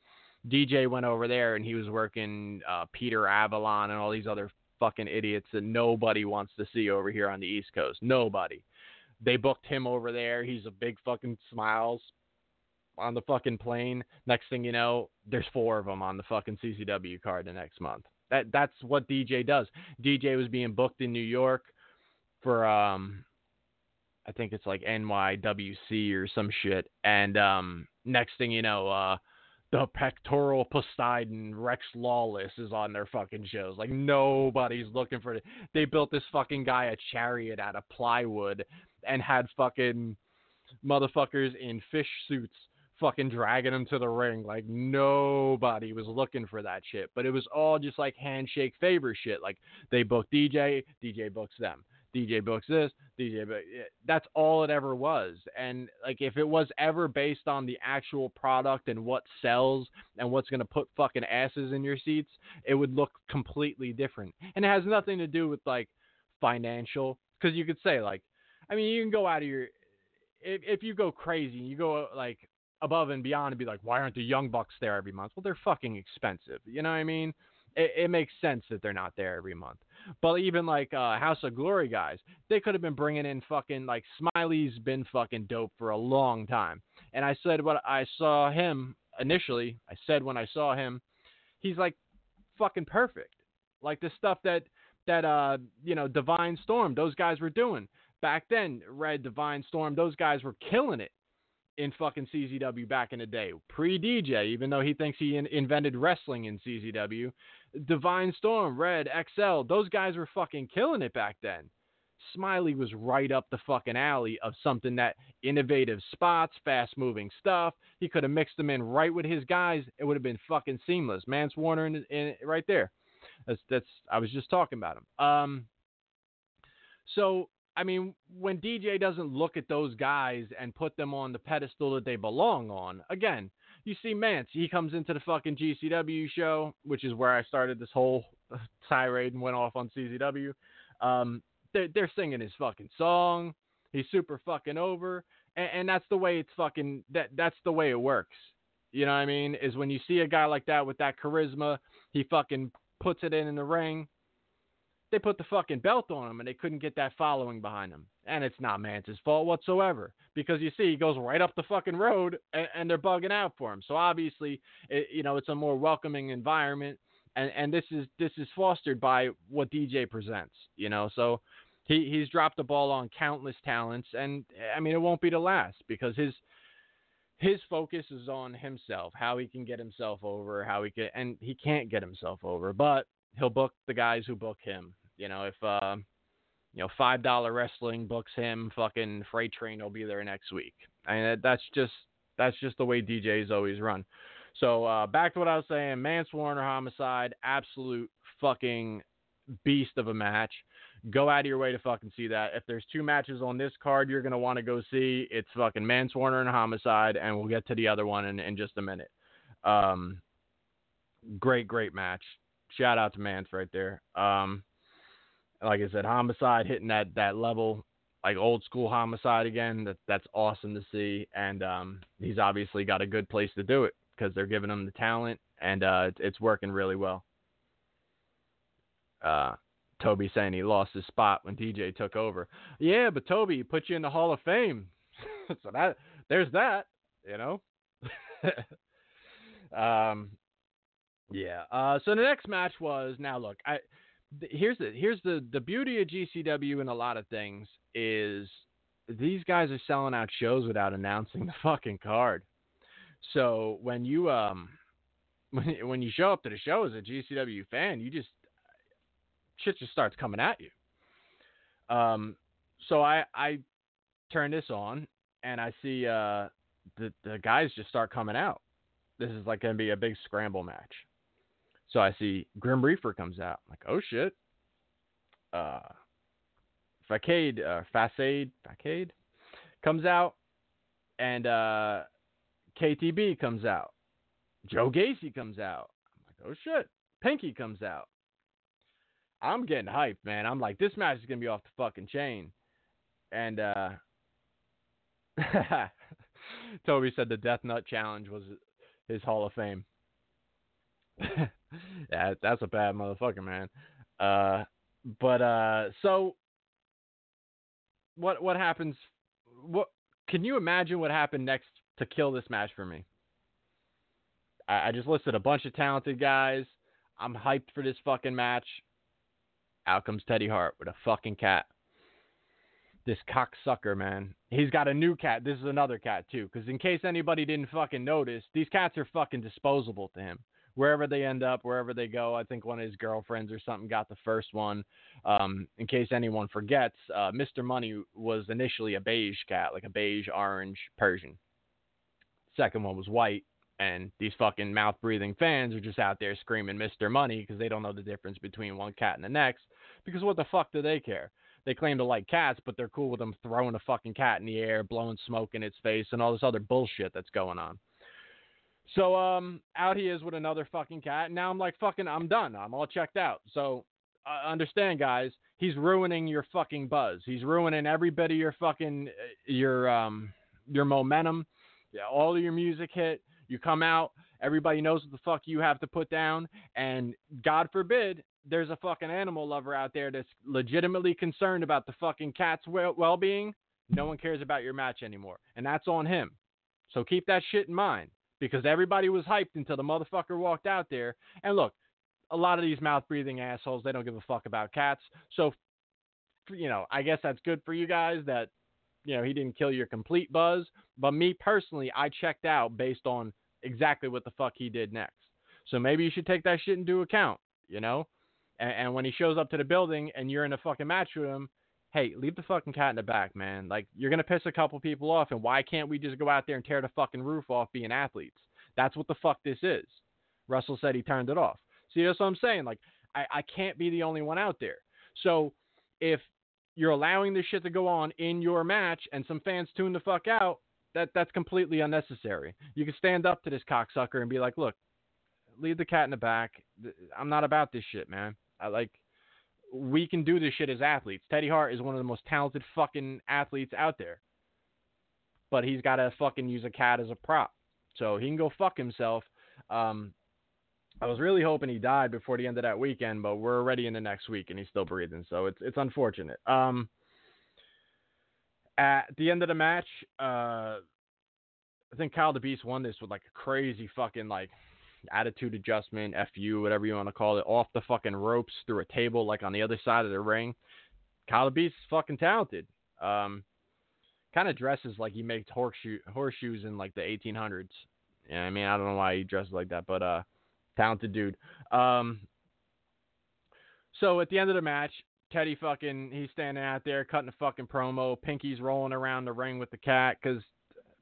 DJ went over there and he was working uh, Peter Avalon and all these other fucking idiots that nobody wants to see over here on the East Coast. Nobody. They booked him over there. He's a big fucking smiles on the fucking plane. Next thing you know, there's four of them on the fucking CZW card the next month. That that's what DJ does. DJ was being booked in New York for um I think it's like NYWC or some shit. And um next thing you know, uh the pectoral Poseidon Rex Lawless is on their fucking shows. Like nobody's looking for it. They built this fucking guy a chariot out of plywood and had fucking motherfuckers in fish suits fucking dragging him to the ring. Like nobody was looking for that shit. But it was all just like handshake favor shit. Like they book DJ, DJ books them. DJ books this, DJ book. That's all it ever was. And like if it was ever based on the actual product and what sells and what's gonna put fucking asses in your seats, it would look completely different. And it has nothing to do with like financial. Because you could say like I mean, you can go out of your if if you go crazy, and you go like above and beyond and be like, why aren't the young bucks there every month? Well, they're fucking expensive. You know what I mean? It, it makes sense that they're not there every month. But even like uh, House of Glory guys, they could have been bringing in fucking like Smiley's been fucking dope for a long time. And I said what I saw him initially. I said when I saw him, he's like fucking perfect. Like the stuff that that uh you know Divine Storm, those guys were doing back then, Red Divine Storm, those guys were killing it in fucking CZW back in the day. Pre DJ, even though he thinks he in- invented wrestling in CZW, Divine Storm, Red, XL, those guys were fucking killing it back then. Smiley was right up the fucking alley of something that innovative spots, fast moving stuff. He could have mixed them in right with his guys. It would have been fucking seamless. Mance Warner in, in, right there. That's that's I was just talking about him. Um so I mean, when DJ doesn't look at those guys and put them on the pedestal that they belong on, again, you see Mance, he comes into the fucking GCW show, which is where I started this whole tirade and went off on CZW. Um, they're, they're singing his fucking song. He's super fucking over, and, and that's the way it's fucking that that's the way it works. You know what I mean? Is when you see a guy like that with that charisma, he fucking puts it in in the ring, they put the fucking belt on him and they couldn't get that following behind him. And it's not Mance's fault whatsoever because you see he goes right up the fucking road and, and they're bugging out for him. So obviously, it, you know, it's a more welcoming environment. And, and this is this is fostered by what DJ presents, you know. So he he's dropped the ball on countless talents, and I mean it won't be the last because his his focus is on himself, how he can get himself over, how he can, and he can't get himself over, but he'll book the guys who book him. You know, if uh, you know five dollar wrestling books him, fucking Freight Train will be there next week. I mean, that's just that's just the way DJs always run. So uh, back to what I was saying, Mance Warner homicide, absolute fucking beast of a match go out of your way to fucking see that. If there's two matches on this card you're gonna want to go see, it's fucking Mance Warner and Homicide, and we'll get to the other one in, in just a minute. Um, great, great match. Shout out to Mance right there. Um, like I said, Homicide hitting that that level, like old school Homicide again. That that's awesome to see, and um, he's obviously got a good place to do it because they're giving him the talent, and uh, it's, working really well. Uh, Toby saying he lost his spot when DJ took over. Yeah, but Toby put you in the Hall of Fame, so that there's that, you know. um, yeah. Uh, so the next match was now look. I here's the here's the the beauty of GCW and a lot of things is these guys are selling out shows without announcing the fucking card. So when you um when when you show up to the show as a GCW fan, you just shit just starts coming at you. Um, so I I turn this on and I see uh the the guys just start coming out. This is like gonna be a big scramble match. So I see Grim Reaper comes out. I'm like, oh shit. Uh, Facade, uh, Facade, Facade comes out, and uh, KTB comes out. Joe Gacy comes out. I'm like, oh shit. Pinky comes out. I'm getting hyped, man. I'm like, this match is gonna be off the fucking chain. And uh Toby said the Death Nut Challenge was his Hall of Fame. yeah, that's a bad motherfucker, man. Uh, but uh, so what what happens? What can you imagine what happened next to kill this match for me? I, I just listed a bunch of talented guys. I'm hyped for this fucking match. Out comes Teddy Hart with a fucking cat. This cocksucker, man. He's got a new cat. This is another cat, too. Because in case anybody didn't fucking notice, these cats are fucking disposable to him. Wherever they end up, wherever they go, I think one of his girlfriends or something got the first one. Um, in case anyone forgets, uh, Mr. Money was initially a beige cat, like a beige orange Persian. Second one was white, and these fucking mouth breathing fans are just out there screaming Mr. Money because they don't know the difference between one cat and the next. Because what the fuck do they care? They claim to like cats, but they're cool with them throwing a fucking cat in the air, blowing smoke in its face, and all this other bullshit that's going on. So um, out he is with another fucking cat. And now I'm like, fucking, I'm done. I'm all checked out. So uh, understand, guys, he's ruining your fucking buzz. He's ruining every bit of your fucking uh, your um your momentum. Yeah, all of your music hit you come out, everybody knows what the fuck you have to put down, and God forbid there's a fucking animal lover out there that's legitimately concerned about the fucking cat's well being. No one cares about your match anymore, and that's on him. So keep that shit in mind because everybody was hyped until the motherfucker walked out there. And look, a lot of these mouth breathing assholes, they don't give a fuck about cats. So, you know, I guess that's good for you guys that you know, he didn't kill your complete buzz. But me personally, I checked out based on exactly what the fuck he did next. So maybe you should take that shit into account, you know? And, and when he shows up to the building and you're in a fucking match with him, hey, leave the fucking cat in the back, man. Like, you're going to piss a couple people off, and why can't we just go out there and tear the fucking roof off being athletes? That's what the fuck this is. Russell said he turned it off. See, that's what I'm saying. Like, I, I can't be the only one out there. So if you're allowing this shit to go on in your match and some fans tune the fuck out, that that's completely unnecessary. You can stand up to this cocksucker and be like, "Look, leave the cat in the back. I'm not about this shit, man. I like we can do this shit as athletes. Teddy Hart is one of the most talented fucking athletes out there. But he's got to fucking use a cat as a prop. So he can go fuck himself. Um, I was really hoping he died before the end of that weekend, but we're already in the next week and he's still breathing, so it's it's unfortunate. Um, at the end of the match, uh, I think Kyle DeBeast won this with like a crazy fucking like attitude adjustment, fu, whatever you want to call it, off the fucking ropes through a table like on the other side of the ring. Kyle DeBeast is fucking talented. Um, kind of dresses like he makes horseshoe horseshoes in like the 1800s. Yeah, I mean I don't know why he dresses like that, but uh talented dude. Um, so at the end of the match, Teddy fucking he's standing out there cutting a fucking promo. Pinky's rolling around the ring with the cat because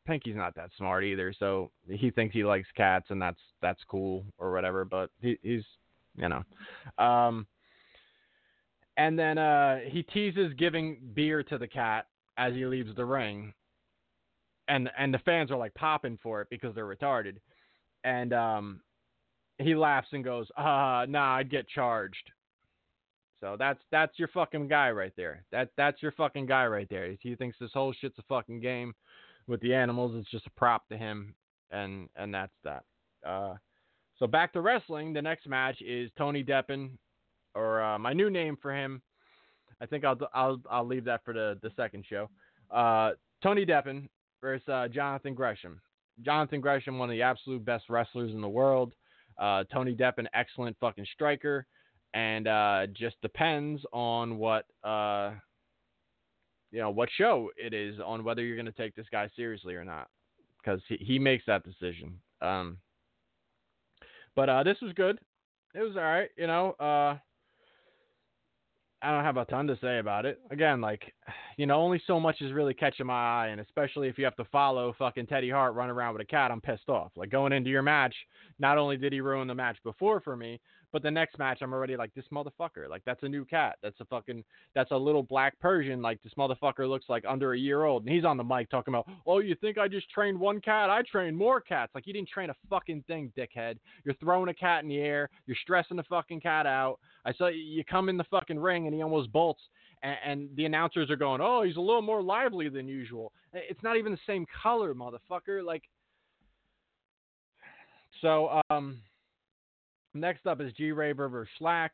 Pinky's not that smart either. So he thinks he likes cats and that's that's cool or whatever. But he, he's you know. Um, and then uh, he teases giving beer to the cat as he leaves the ring. And and the fans are like popping for it because they're retarded. And um, he laughs and goes, "Uh, nah, I'd get charged." So that's that's your fucking guy right there. That that's your fucking guy right there. He thinks this whole shit's a fucking game with the animals. It's just a prop to him, and and that's that. Uh, so back to wrestling. The next match is Tony Deppen, or uh, my new name for him. I think I'll I'll I'll leave that for the the second show. Uh, Tony Deppen versus uh, Jonathan Gresham. Jonathan Gresham, one of the absolute best wrestlers in the world. Uh, Tony Deppen, excellent fucking striker, and uh, just depends on what uh, you know what show it is on whether you're going to take this guy seriously or not, because he, he makes that decision. Um, but uh, this was good. It was all right. You know, uh, I don't have a ton to say about it. Again, like, you know, only so much is really catching my eye, and especially if you have to follow fucking Teddy Hart run around with a cat, I'm pissed off. Like going into your match, not only did he ruin the match before for me, but the next match, I'm already like, this motherfucker. Like, that's a new cat. That's a fucking, that's a little black Persian. Like, this motherfucker looks like under a year old. And he's on the mic talking about, oh, you think I just trained one cat? I trained more cats. Like, you didn't train a fucking thing, dickhead. You're throwing a cat in the air. You're stressing the fucking cat out. I saw you come in the fucking ring and he almost bolts. And, and the announcers are going, oh, he's a little more lively than usual. It's not even the same color, motherfucker. Like, so, um, Next up is G Raver versus Shlak.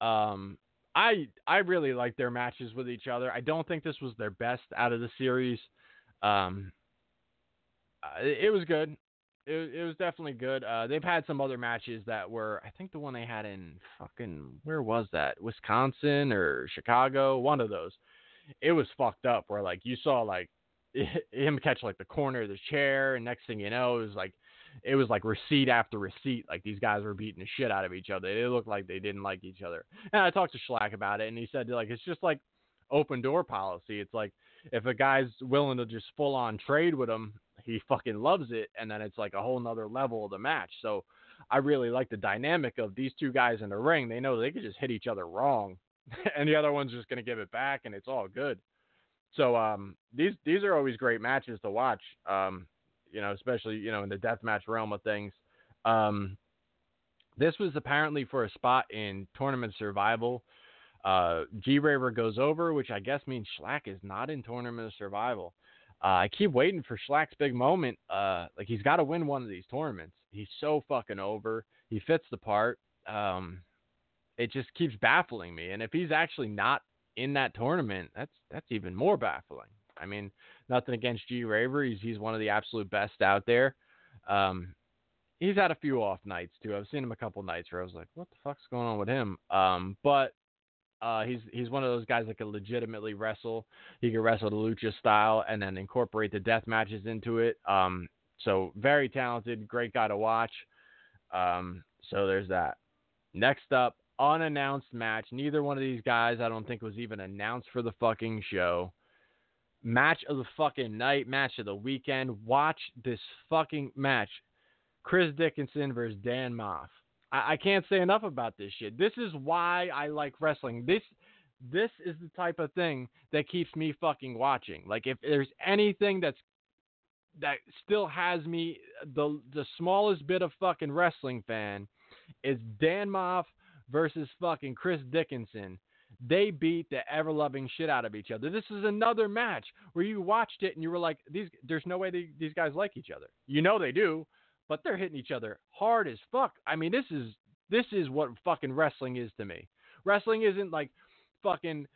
Um, I I really like their matches with each other. I don't think this was their best out of the series. Um, uh, it, it was good. It, it was definitely good. Uh, they've had some other matches that were, I think the one they had in fucking where was that? Wisconsin or Chicago? One of those. It was fucked up. Where like you saw like him catch like the corner of the chair, and next thing you know, it was like it was like receipt after receipt. Like these guys were beating the shit out of each other. It looked like they didn't like each other. And I talked to Shlak about it, and he said like it's just like open door policy. It's like if a guy's willing to just full on trade with him, he fucking loves it, and then it's like a whole nother level of the match. So I really like the dynamic of these two guys in the ring. They know they could just hit each other wrong, and the other one's just gonna give it back, and it's all good. So um, these these are always great matches to watch. Um, you know, especially you know in the deathmatch realm of things. Um, this was apparently for a spot in tournament survival. Uh, G Raver goes over, which I guess means Shlak is not in tournament survival. Uh, I keep waiting for Shlak's big moment. Uh, like he's got to win one of these tournaments. He's so fucking over. He fits the part. Um, it just keeps baffling me. And if he's actually not in that tournament, that's that's even more baffling. I mean, nothing against G Raver. He's he's one of the absolute best out there. Um, he's had a few off nights too. I've seen him a couple nights where I was like, what the fuck's going on with him? Um, but uh, he's he's one of those guys that can legitimately wrestle. He can wrestle the lucha style and then incorporate the death matches into it. Um, so very talented, great guy to watch. Um, so there's that. Next up, unannounced match. Neither one of these guys, I don't think, was even announced for the fucking show match of the fucking night, match of the weekend. Watch this fucking match. Chris Dickinson versus Dan Maff. I, I can't say enough about this shit. This is why I like wrestling. This this is the type of thing that keeps me fucking watching. Like if there's anything that's that still has me the the smallest bit of fucking wrestling fan is Dan Maff versus fucking Chris Dickinson they beat the ever loving shit out of each other. This is another match where you watched it and you were like, these, there's no way they, these guys like each other. You know they do, but they're hitting each other hard as fuck. I mean, this is this is what fucking wrestling is to me. Wrestling isn't like fucking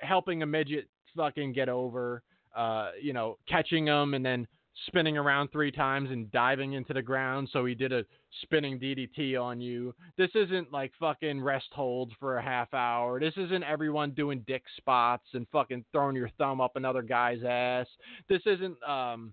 helping a midget fucking get over, uh, you know, catching them and then spinning around three times and diving into the ground so he did a spinning DDT on you. This isn't like fucking rest holds for a half hour. This isn't everyone doing dick spots and fucking throwing your thumb up another guy's ass. This isn't um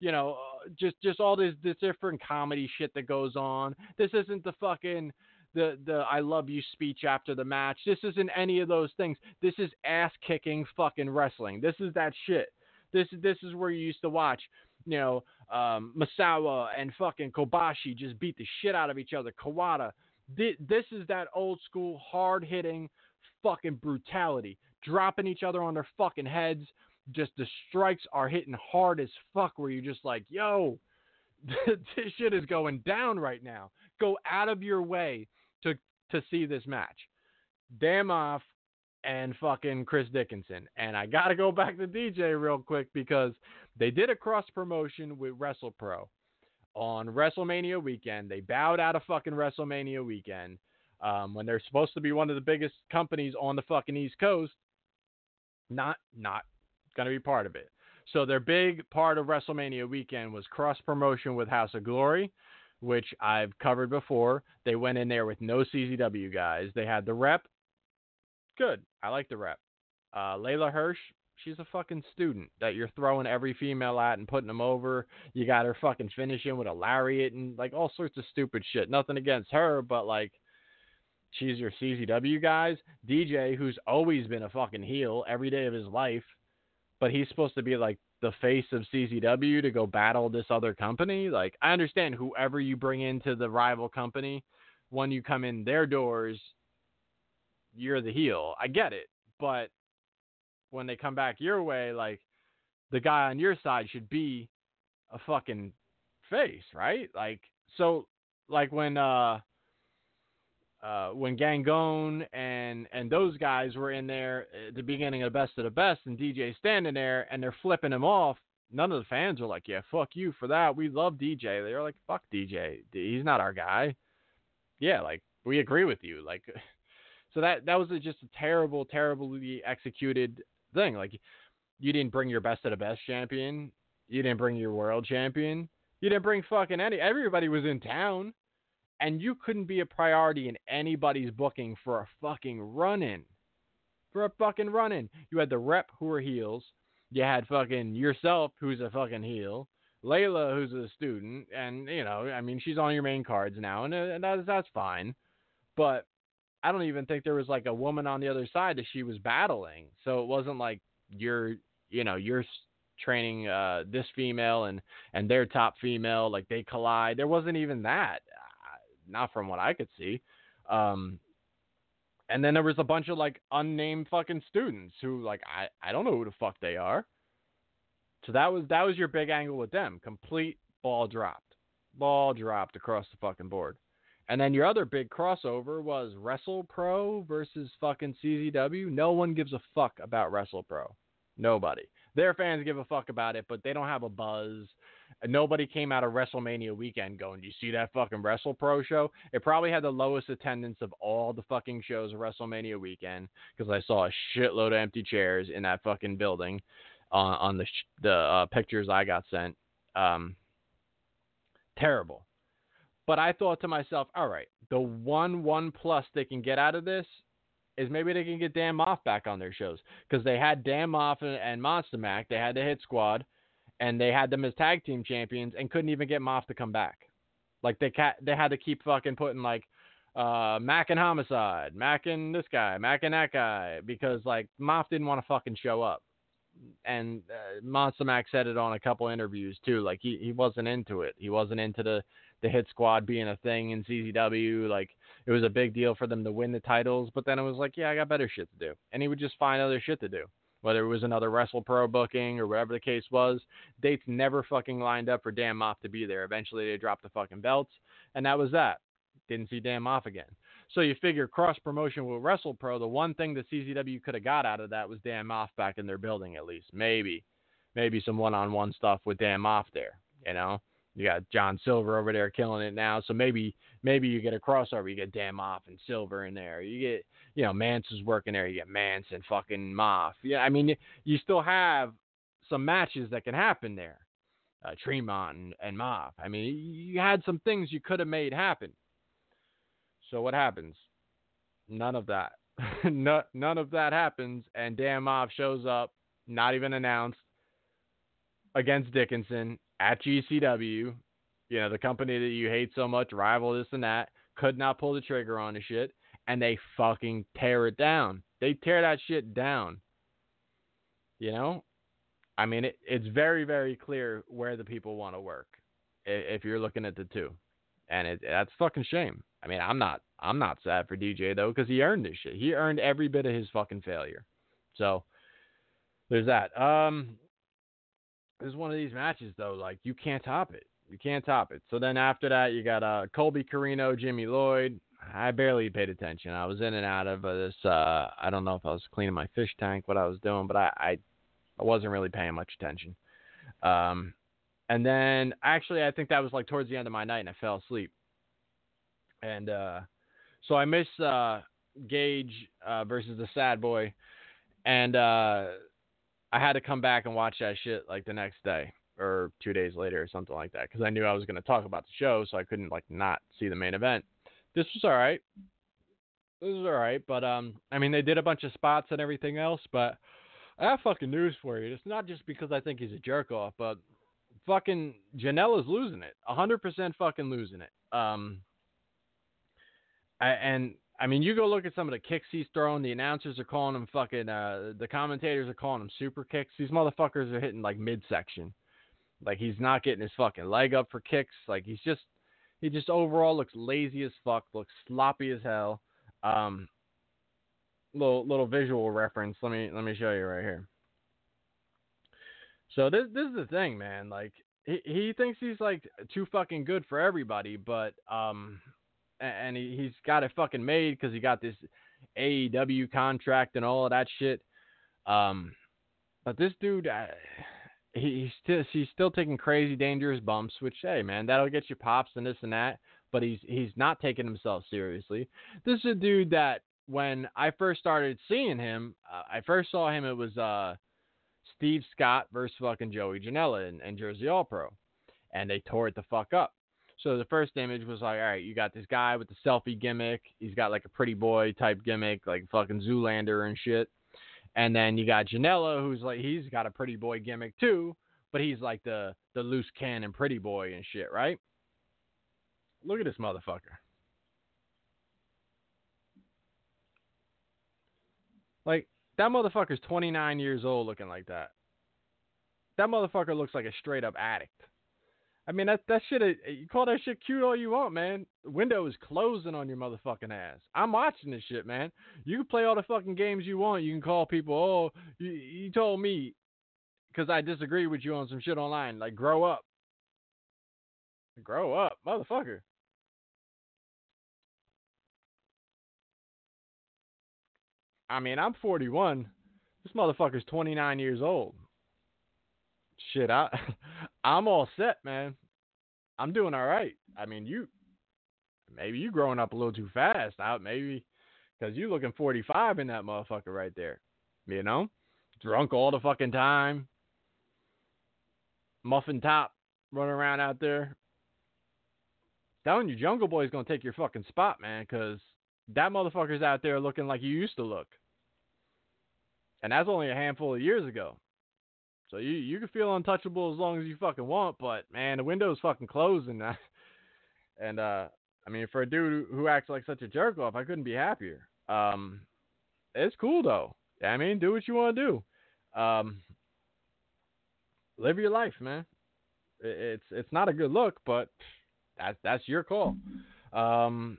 you know uh, just just all this this different comedy shit that goes on. This isn't the fucking the the I love you speech after the match. This isn't any of those things. This is ass kicking fucking wrestling. This is that shit. This this is where you used to watch you know, um, Misawa and fucking Kobashi just beat the shit out of each other. Kawada. This is that old school, hard hitting fucking brutality. Dropping each other on their fucking heads. Just the strikes are hitting hard as fuck where you're just like, yo, this shit is going down right now. Go out of your way to to see this match. Dan Maff and fucking Chris Dickinson. And I got to go back to DJ real quick because they did a cross promotion with WrestlePro on WrestleMania weekend. They bowed out of fucking WrestleMania weekend um, when they're supposed to be one of the biggest companies on the fucking East Coast. Not not gonna be part of it. So their big part of WrestleMania weekend was cross promotion with House of Glory, which I've covered before. They went in there with no CZW guys. They had the rep good. I like the rep. Uh, Leyla Hirsch, she's a fucking student that you're throwing every female at and putting them over. You got her fucking finishing with a lariat and like all sorts of stupid shit. Nothing against her, but like she's your CZW guys. DJ, who's always been a fucking heel every day of his life, but he's supposed to be like the face of CZW to go battle this other company. Like I understand whoever you bring into the rival company, when you come in their doors, you're the heel. I get it, but when they come back your way, like the guy on your side should be a fucking face, right? Like so like when uh uh when Gangone and and those guys were in there at the beginning of Best of the Best and DJ standing there and they're flipping him off, none of the fans are like, "Yeah, fuck you for that. We love DJ." They're like, "Fuck DJ. He's not our guy." Yeah, like we agree with you. Like So that that was just a terrible, terribly executed thing. Like you didn't bring your best of the best champion. You didn't bring your world champion. You didn't bring fucking any. Everybody was in town, and you couldn't be a priority in anybody's booking for a fucking run in. For a fucking run in, you had the rep who were heels. You had fucking yourself who's a fucking heel. Leyla, who's a student, and you know, I mean, she's on your main cards now, and, uh, and that's that's fine. But I don't even think there was like a woman on the other side that she was battling. So it wasn't like you're, you know, you're training uh, this female and and their top female like they collide. There wasn't even that, uh, not from what I could see. Um, and then there was a bunch of like unnamed fucking students who like I I don't know who the fuck they are. So that was that was your big angle with them. Complete ball dropped, ball dropped across the fucking board. And then your other big crossover was WrestlePro versus fucking CZW. No one gives a fuck about WrestlePro. Nobody. Their fans give a fuck about it, but they don't have a buzz. Nobody came out of WrestleMania weekend going, "Do you see that fucking WrestlePro show?" It probably had the lowest attendance of all the fucking shows of WrestleMania weekend because I saw a shitload of empty chairs in that fucking building on, on the sh- the uh, pictures I got sent. Um, terrible. But I thought to myself, all right, the one one plus they can get out of this is maybe they can get Dan Maff back on their shows because they had Dan Maff and, and Monsta Mack, they had the Hit Squad, and they had them as tag team champions and couldn't even get Maff to come back. Like they ca- they had to keep fucking putting like uh, Mack and Homicide, Mack and this guy, Mack and that guy, because like Maff didn't want to fucking show up. And uh, Monsta Mack said it on a couple interviews too. Like he, he wasn't into it. He wasn't into the the hit squad being a thing in CZW. Like it was a big deal for them to win the titles, but then it was like, yeah, I got better shit to do, and he would just find other shit to do. Whether it was another Wrestle Pro booking or whatever the case was, dates never fucking lined up for Dan Maff to be there. Eventually, they dropped the fucking belts, and that was that. Didn't see Dan Maff again. So you figure cross promotion with Wrestle Pro, the one thing that CZW could have got out of that was Dan Maff back in their building at least. Maybe. Maybe some one on one stuff with Dan Maff there, you know? You got John Silver over there killing it now, so maybe maybe you get a crossover. You get Dan Maff and Silver in there. You get you know Mance is working there. You get Mance and fucking Maff. Yeah, I mean you still have some matches that can happen there. Uh, Tremont and, and Maff. I mean you had some things you could have made happen. So what happens? None of that. no, none of that happens, and Dan Maff shows up, not even announced, against Dickinson at GCW. You know, the company that you hate so much, rival this and that, could not pull the trigger on the shit, and they fucking tear it down. They tear that shit down. You know? I mean, it, it's very, very clear where the people want to work if you're looking at the two. And it, that's fucking shame. I mean, I'm not I'm not sad for DJ though because he earned this shit. He earned every bit of his fucking failure. So there's that. Um, this is one of these matches though. Like you can't top it. You can't top it. So then after that, you got uh Colby Corino, Jimmy Lloyd. I barely paid attention. I was in and out of this. Uh, I don't know if I was cleaning my fish tank, what I was doing, but I I, I wasn't really paying much attention. Um, and then actually, I think that was like towards the end of my night, and I fell asleep. And uh, so I missed uh, Gage uh, versus the Sad Boy, and uh, I had to come back and watch that shit like the next day or two days later or something like that because I knew I was going to talk about the show, so I couldn't like not see the main event. This was all right. This was all right, but um, I mean they did a bunch of spots and everything else, but I have fucking news for you. It's not just because I think he's a jerk off, but fucking Janela's losing it, hundred percent fucking losing it. Um, I, and I mean, you go look at some of the kicks he's throwing. The announcers are calling him fucking. Uh, the commentators are calling him super kicks. These motherfuckers are hitting like midsection. Like he's not getting his fucking leg up for kicks. Like he's just, he just overall looks lazy as fuck. Looks sloppy as hell. Um, little little visual reference. Let me let me show you right here. So this this is the thing, man. Like he he thinks he's like too fucking good for everybody, but um and he, he's got it fucking made because he got this AEW contract and all of that shit. Um, but this dude, uh, he, he's still he's still taking crazy dangerous bumps, which hey man, that'll get you pops and this and that. But he's he's not taking himself seriously. This is a dude that when I first started seeing him, uh, I first saw him. It was uh, Steve Scott versus fucking Joey Janela and, and Jersey All Pro, and they tore it the fuck up. So the first image was like, all right, you got this guy with the selfie gimmick. He's got like a pretty boy type gimmick, like fucking Zoolander and shit. And then you got Janela, who's like, he's got a pretty boy gimmick too, but he's like the the loose cannon pretty boy and shit, right? Look at this motherfucker. Like that motherfucker's 29 years old looking like that. That motherfucker looks like a straight up addict. I mean that that shit. Uh, you call that shit cute all you want, man. The window is closing on your motherfucking ass. I'm watching this shit, man. You can play all the fucking games you want. You can call people. Oh, you, you told me because I disagree with you on some shit online. Like, grow up. Grow up, motherfucker. I mean, I'm 41. This motherfucker's 29 years old shit, I I'm all set, man. I'm doing all right. I mean, you maybe you growing up a little too fast out, maybe because you looking 45 in that motherfucker right there. You know, drunk all the fucking time, muffin top running around out there. Telling you, Jungle Boy's gonna take your fucking spot, man, because that motherfucker's out there looking like you used to look. And that's only a handful of years ago. So you you can feel untouchable as long as you fucking want, but man, the window's fucking closing. and uh, I mean, for a dude who acts like such a jerk off, I couldn't be happier. Um, it's cool though. I mean, do what you want to do. Um, live your life, man. It's it's not a good look, but that's that's your call. Um,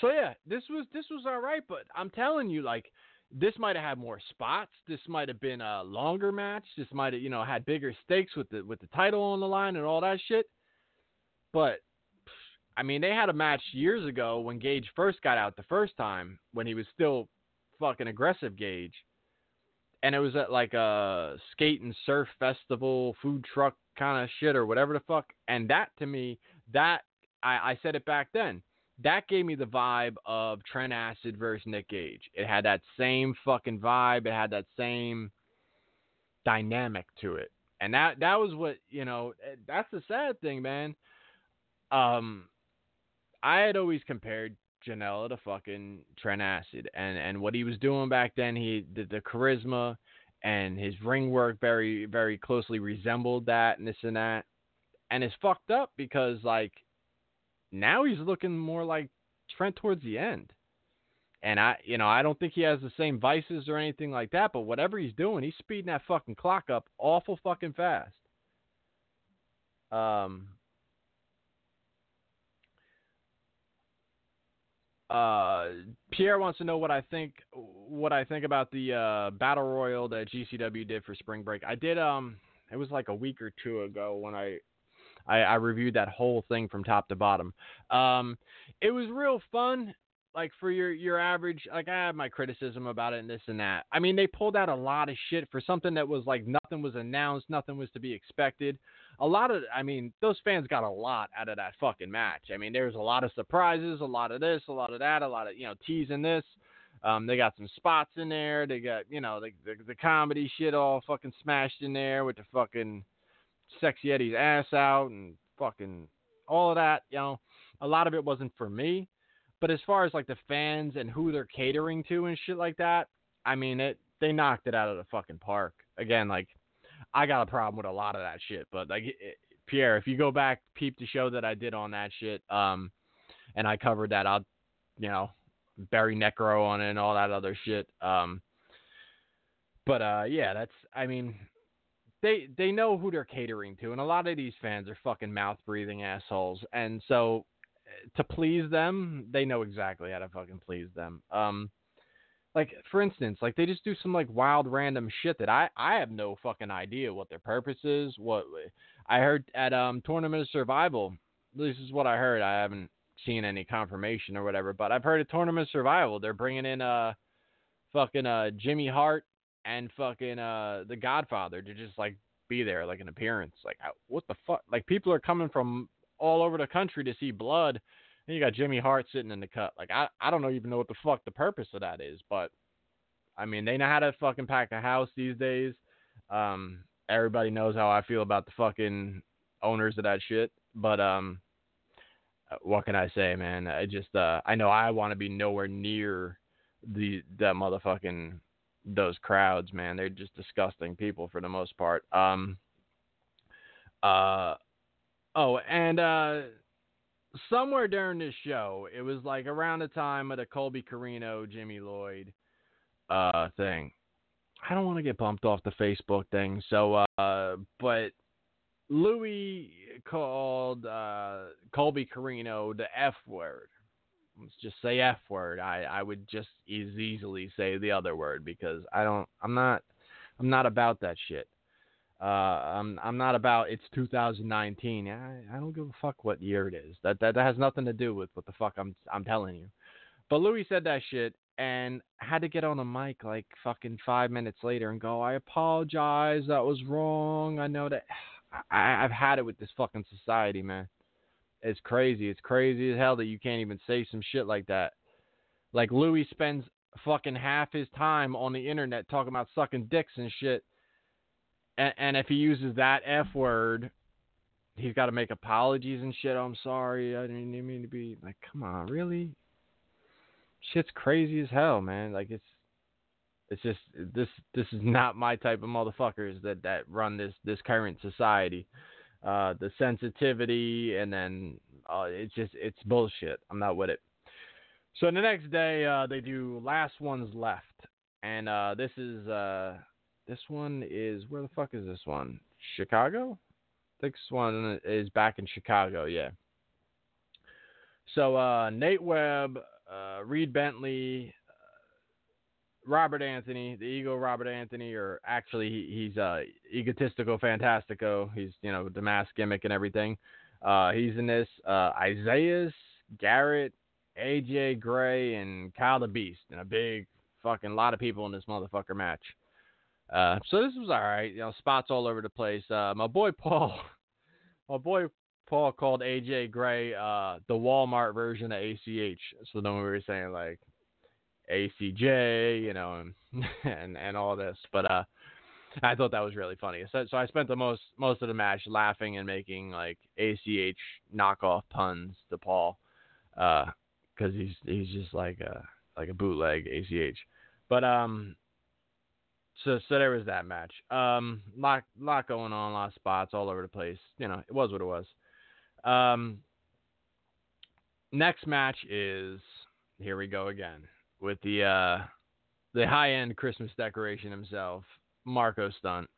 so yeah, this was this was all right, but I'm telling you, like this might have had more spots. This might have been a longer match. This might have, you know, had bigger stakes with the with the title on the line and all that shit. But I mean, they had a match years ago when Gage first got out the first time when he was still fucking aggressive Gage. and it was at like a skate and surf festival, food truck kind of shit or whatever the fuck. And that to me, that I, I said it back then. That gave me the vibe of Trent Acid versus Nick Gage. It had that same fucking vibe. It had that same dynamic to it. And that that was what, you know, eh, that's the sad thing, man. Um I had always compared Janela to fucking Trent Acid and and what he was doing back then, he the, the charisma and his ring work very very closely resembled that and this and that. And it's fucked up because like now he's looking more like Trent towards the end. And I, you know, I don't think he has the same vices or anything like that. But whatever he's doing, he's speeding that fucking clock up awful fucking fast. Um. Uh, Pierre wants to know what I think, what I think about the uh, battle royal that GCW did for Spring Break. I did, um, it was like a week or two ago when I I, I reviewed that whole thing from top to bottom. Um, it was real fun. Like for your your average, like I have my criticism about it and this and that. I mean, they pulled out a lot of shit for something that was like nothing was announced, nothing was to be expected. A lot of, I mean, those fans got a lot out of that fucking match. I mean, there was a lot of surprises, a lot of this, a lot of that, a lot of you know teasing this. Um, they got some spots in there. They got you know the, the the comedy shit all fucking smashed in there with the fucking Sexy Eddie's ass out and fucking all of that, you know, a lot of it wasn't for me. But as far as like the fans and who they're catering to and shit like that, I mean, it they knocked it out of the fucking park. Again, like I got a problem with a lot of that shit, but like it, Pierre, if you go back peep the show that I did on that shit, um, and I covered that, I'll, you know, Barry Necro on it and all that other shit. Um, but uh, yeah, that's I mean, they they know who they're catering to, and a lot of these fans are fucking mouth breathing assholes, and so eh, to please them, they know exactly how to fucking please them. Um, like for instance, like they just do some like wild random shit that I I have no fucking idea what their purpose is. What I heard at um Tournament of Survival, this is what I heard. I haven't seen any confirmation or whatever, but I've heard at Tournament of Survival they're bringing in uh fucking uh Jimmy Hart and fucking uh the Godfather to just like be there, like an appearance. Like what the fuck? Like people are coming from all over the country to see blood, and you got Jimmy Hart sitting in the cut. Like I I don't even know what the fuck the purpose of that is, but I mean they know how to fucking pack a house these days. Um, everybody knows how I feel about the fucking owners of that shit, but um. Uh, what can I say, man? I just uh I know I want to be nowhere near the that motherfucking those crowds, man. They're just disgusting people for the most part. Um uh oh, and uh somewhere during this show, it was like around the time of the Colby Corino, Jimmy Lloyd uh thing. I don't want to get bumped off the Facebook thing, so uh but Louis called uh Colby Corino the F word let's just say F word. I, I would just as easily say the other word because I don't I'm not I'm not about that shit. Uh, I'm I'm not about it's 2019. I, I don't give a fuck what year it is. That, that that has nothing to do with what the fuck I'm I'm telling you. But Louis said that shit and had to get on a mic like fucking five minutes later and go, I apologize, that was wrong. I know that I, I've had it with this fucking society, man. It's crazy. It's crazy as hell that you can't even say some shit like that. Like Louis spends fucking half his time on the internet talking about sucking dicks and shit. And, and if he uses that F word, he's got to make apologies and shit. I'm sorry. I didn't mean to be like, come on, really? Shit's crazy as hell, man. Like it's it's just this this is not my type of motherfuckers that that run this this current society uh, the sensitivity, and then uh, it's just it's bullshit. I'm not with it. So the next day uh, they do last ones left, and uh, this is uh, this one is where the fuck is this one? Chicago. This one is back in Chicago. Yeah. So uh, Nate Webb, uh, Reed Bentley, Robert Anthony, the ego Robert Anthony, or actually he, he's uh, egotistical fantastico. He's you know the mask gimmick and everything. Uh, he's in this. Uh, Isaiah, Garrett, AJ Gray, and Kyle the Beast, and a big fucking lot of people in this motherfucker match. Uh, so this was all right. You know, spots all over the place. Uh, my boy Paul, my boy Paul called AJ Gray uh, the Walmart version of ACH. So then we were saying like ACJ, you know, and and, and all this. But uh, I thought that was really funny. So, so I spent the most most of the match laughing and making like ACH knockoff puns to Paul, because uh, he's he's just like a like a bootleg ACH. But um, so so there was that match. Um, lot lot going on, a lot of spots all over the place. You know, it was what it was. Um, next match is here we go again with the uh the high end Christmas decoration himself, Marko Stunt,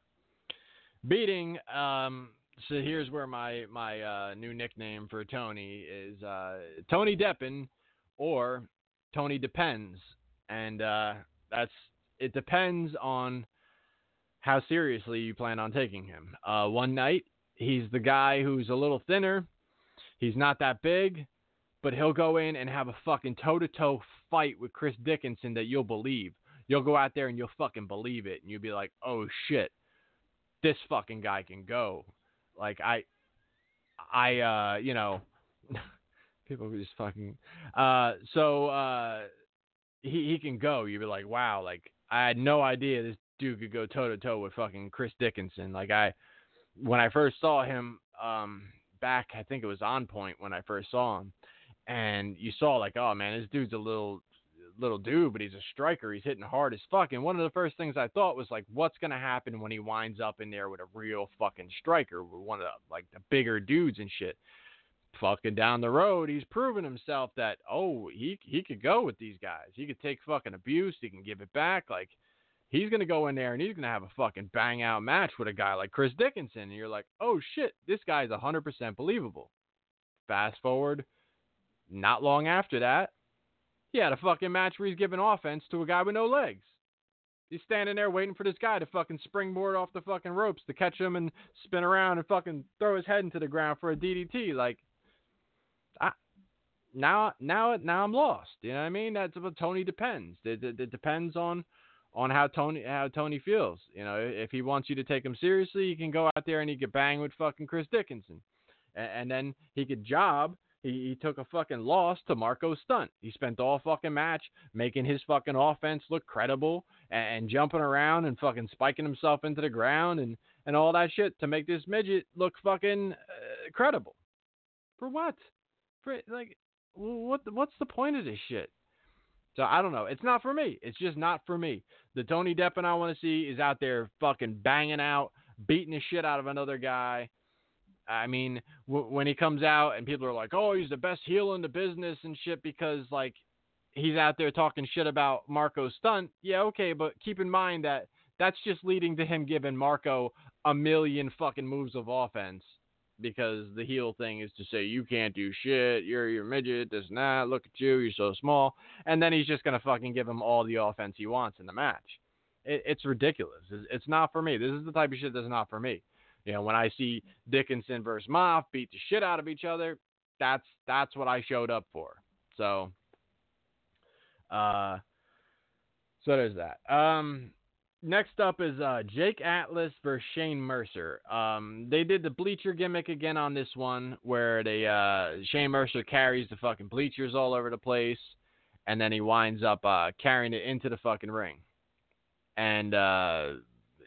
beating. Um, so here's where my my uh, new nickname for Tony is uh, Tony Deppen or Tony Depends, and uh, that's it depends on how seriously you plan on taking him. Uh, one night he's the guy who's a little thinner, he's not that big, but he'll go in and have a fucking toe to toe fight with Chris Dickinson that you'll believe. You'll go out there and you'll fucking believe it, and you'll be like, oh shit, this fucking guy can go. Like I, I, uh, you know, people just fucking. Uh, so uh, he he can go. You'd be like, wow, like I had no idea this dude could go toe to toe with fucking Chris Dickinson. Like I, when I first saw him, um, back I think it was on point when I first saw him, and you saw like, oh man, this dude's a little little dude, but he's a striker. He's hitting hard as fuck. And one of the first things I thought was like, what's gonna happen when he winds up in there with a real fucking striker, with one of the like the bigger dudes and shit. Fucking down the road, he's proven himself that oh he he could go with these guys. He could take fucking abuse. He can give it back. Like he's gonna go in there and he's gonna have a fucking bang out match with a guy like Chris Dickinson. And you're like, oh shit, this guy's a hundred percent believable. Fast forward, not long after that, he had a fucking match where he's giving offense to a guy with no legs. He's standing there waiting for this guy to fucking springboard off the fucking ropes to catch him and spin around and fucking throw his head into the ground for a DDT. Like, I, now, now, now I'm lost. You know what I mean? That's what Tony depends. It, it, it depends on on how Tony how Tony feels. You know, if he wants you to take him seriously, he can go out there and he could bang with fucking Chris Dickinson, and, and then he could job he, he took a fucking loss to Marko Stunt. He spent all fucking match making his fucking offense look credible and, and jumping around and fucking spiking himself into the ground and, and all that shit to make this midget look fucking uh, credible. For what? For like, what? What's the point of this shit? So I don't know. It's not for me. It's just not for me. The Tony Deppen I want to see is out there fucking banging out, beating the shit out of another guy, I mean, w- when he comes out and people are like, "Oh, he's the best heel in the business" and shit because like he's out there talking shit about Marko Stunt. Yeah, okay, but keep in mind that that's just leading to him giving Marko a million fucking moves of offense because the heel thing is to say you can't do shit, you're your midget, this and that, look at you, you're so small, and then he's just gonna fucking give him all the offense he wants in the match. It, it's ridiculous. It's, it's not for me. This is the type of shit that's not for me. You know, when I see Dickinson versus Maff beat the shit out of each other, that's that's what I showed up for. So, uh, so there's that. Um, next up is uh, Jake Atlas versus Shane Mercer. Um, they did the bleacher gimmick again on this one, where they uh, Shane Mercer carries the fucking bleachers all over the place, and then he winds up uh, carrying it into the fucking ring, and uh,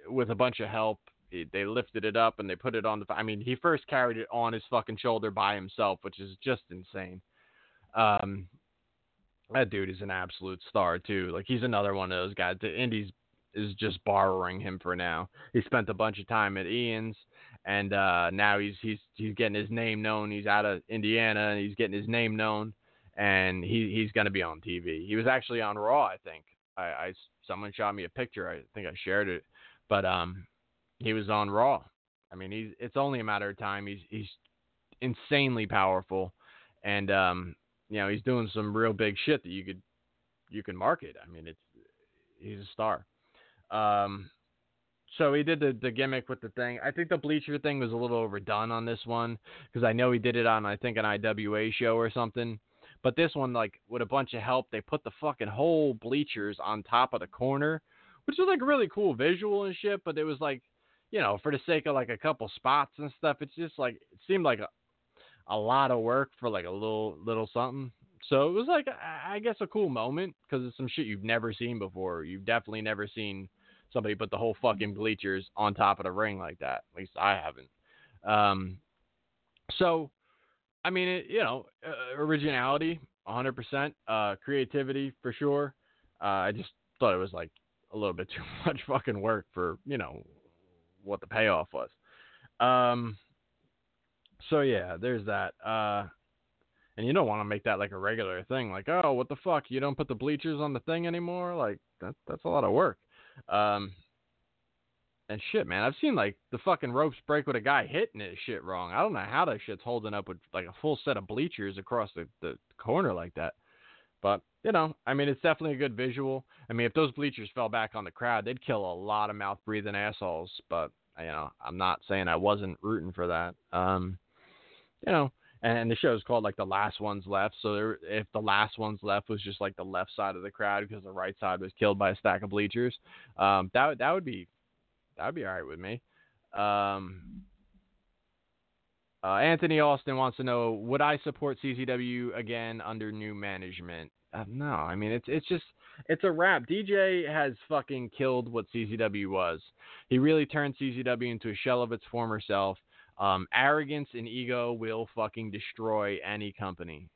with a bunch of help, they lifted it up and they put it on the. I mean, he first carried it on his fucking shoulder by himself, which is just insane. Um, that dude is an absolute star too. Like he's another one of those guys. The Indies is just borrowing him for now. He spent a bunch of time at Ian's, and uh, now he's he's he's getting his name known. He's out of Indiana, and he's getting his name known, and he he's gonna be on TV. He was actually on Raw, I think. I, I someone shot me a picture. I think I shared it, but um, he was on Raw. I mean, he's it's only a matter of time. He's he's insanely powerful, and um, you know he's doing some real big shit that you could you can market. I mean, it's he's a star. Um, so he did the, the gimmick with the thing. I think the bleacher thing was a little overdone on this one because I know he did it on I think an IWA show or something. But this one, like with a bunch of help, they put the fucking whole bleachers on top of the corner, which was like a really cool visual and shit. But it was like, you know, for the sake of like a couple spots and stuff, it's just like it seemed like a, a lot of work for like a little little something. So it was like I guess a cool moment because it's some shit you've never seen before. You've definitely never seen somebody put the whole fucking bleachers on top of the ring like that. At least I haven't. Um, so, I mean, it, you know, uh, originality, 100%, uh, creativity for sure. Uh, I just thought it was like a little bit too much fucking work for you know what the payoff was. Um, so yeah, there's that. Uh, and you don't want to make that like a regular thing. Like, oh, what the fuck? You don't put the bleachers on the thing anymore? Like that that's a lot of work. Um, and shit, man, I've seen like the fucking ropes break with a guy hitting his shit wrong. I don't know how that shit's holding up with like a full set of bleachers across the, the corner like that. But, you know, I mean, it's definitely a good visual. I mean, if those bleachers fell back on the crowd, they'd kill a lot of mouth breathing assholes. But, you know, I'm not saying I wasn't rooting for that. Um, you know, and the show is called like the last ones left. So there, if the last ones left was just like the left side of the crowd because the right side was killed by a stack of bleachers, um, that that would be that would be all right with me. Um, uh, Anthony Austin wants to know: Would I support CZW again under new management? Uh, no, I mean it's it's just it's a wrap. DJ has fucking killed what CZW was. He really turned CZW into a shell of its former self. Um, arrogance and ego will fucking destroy any company,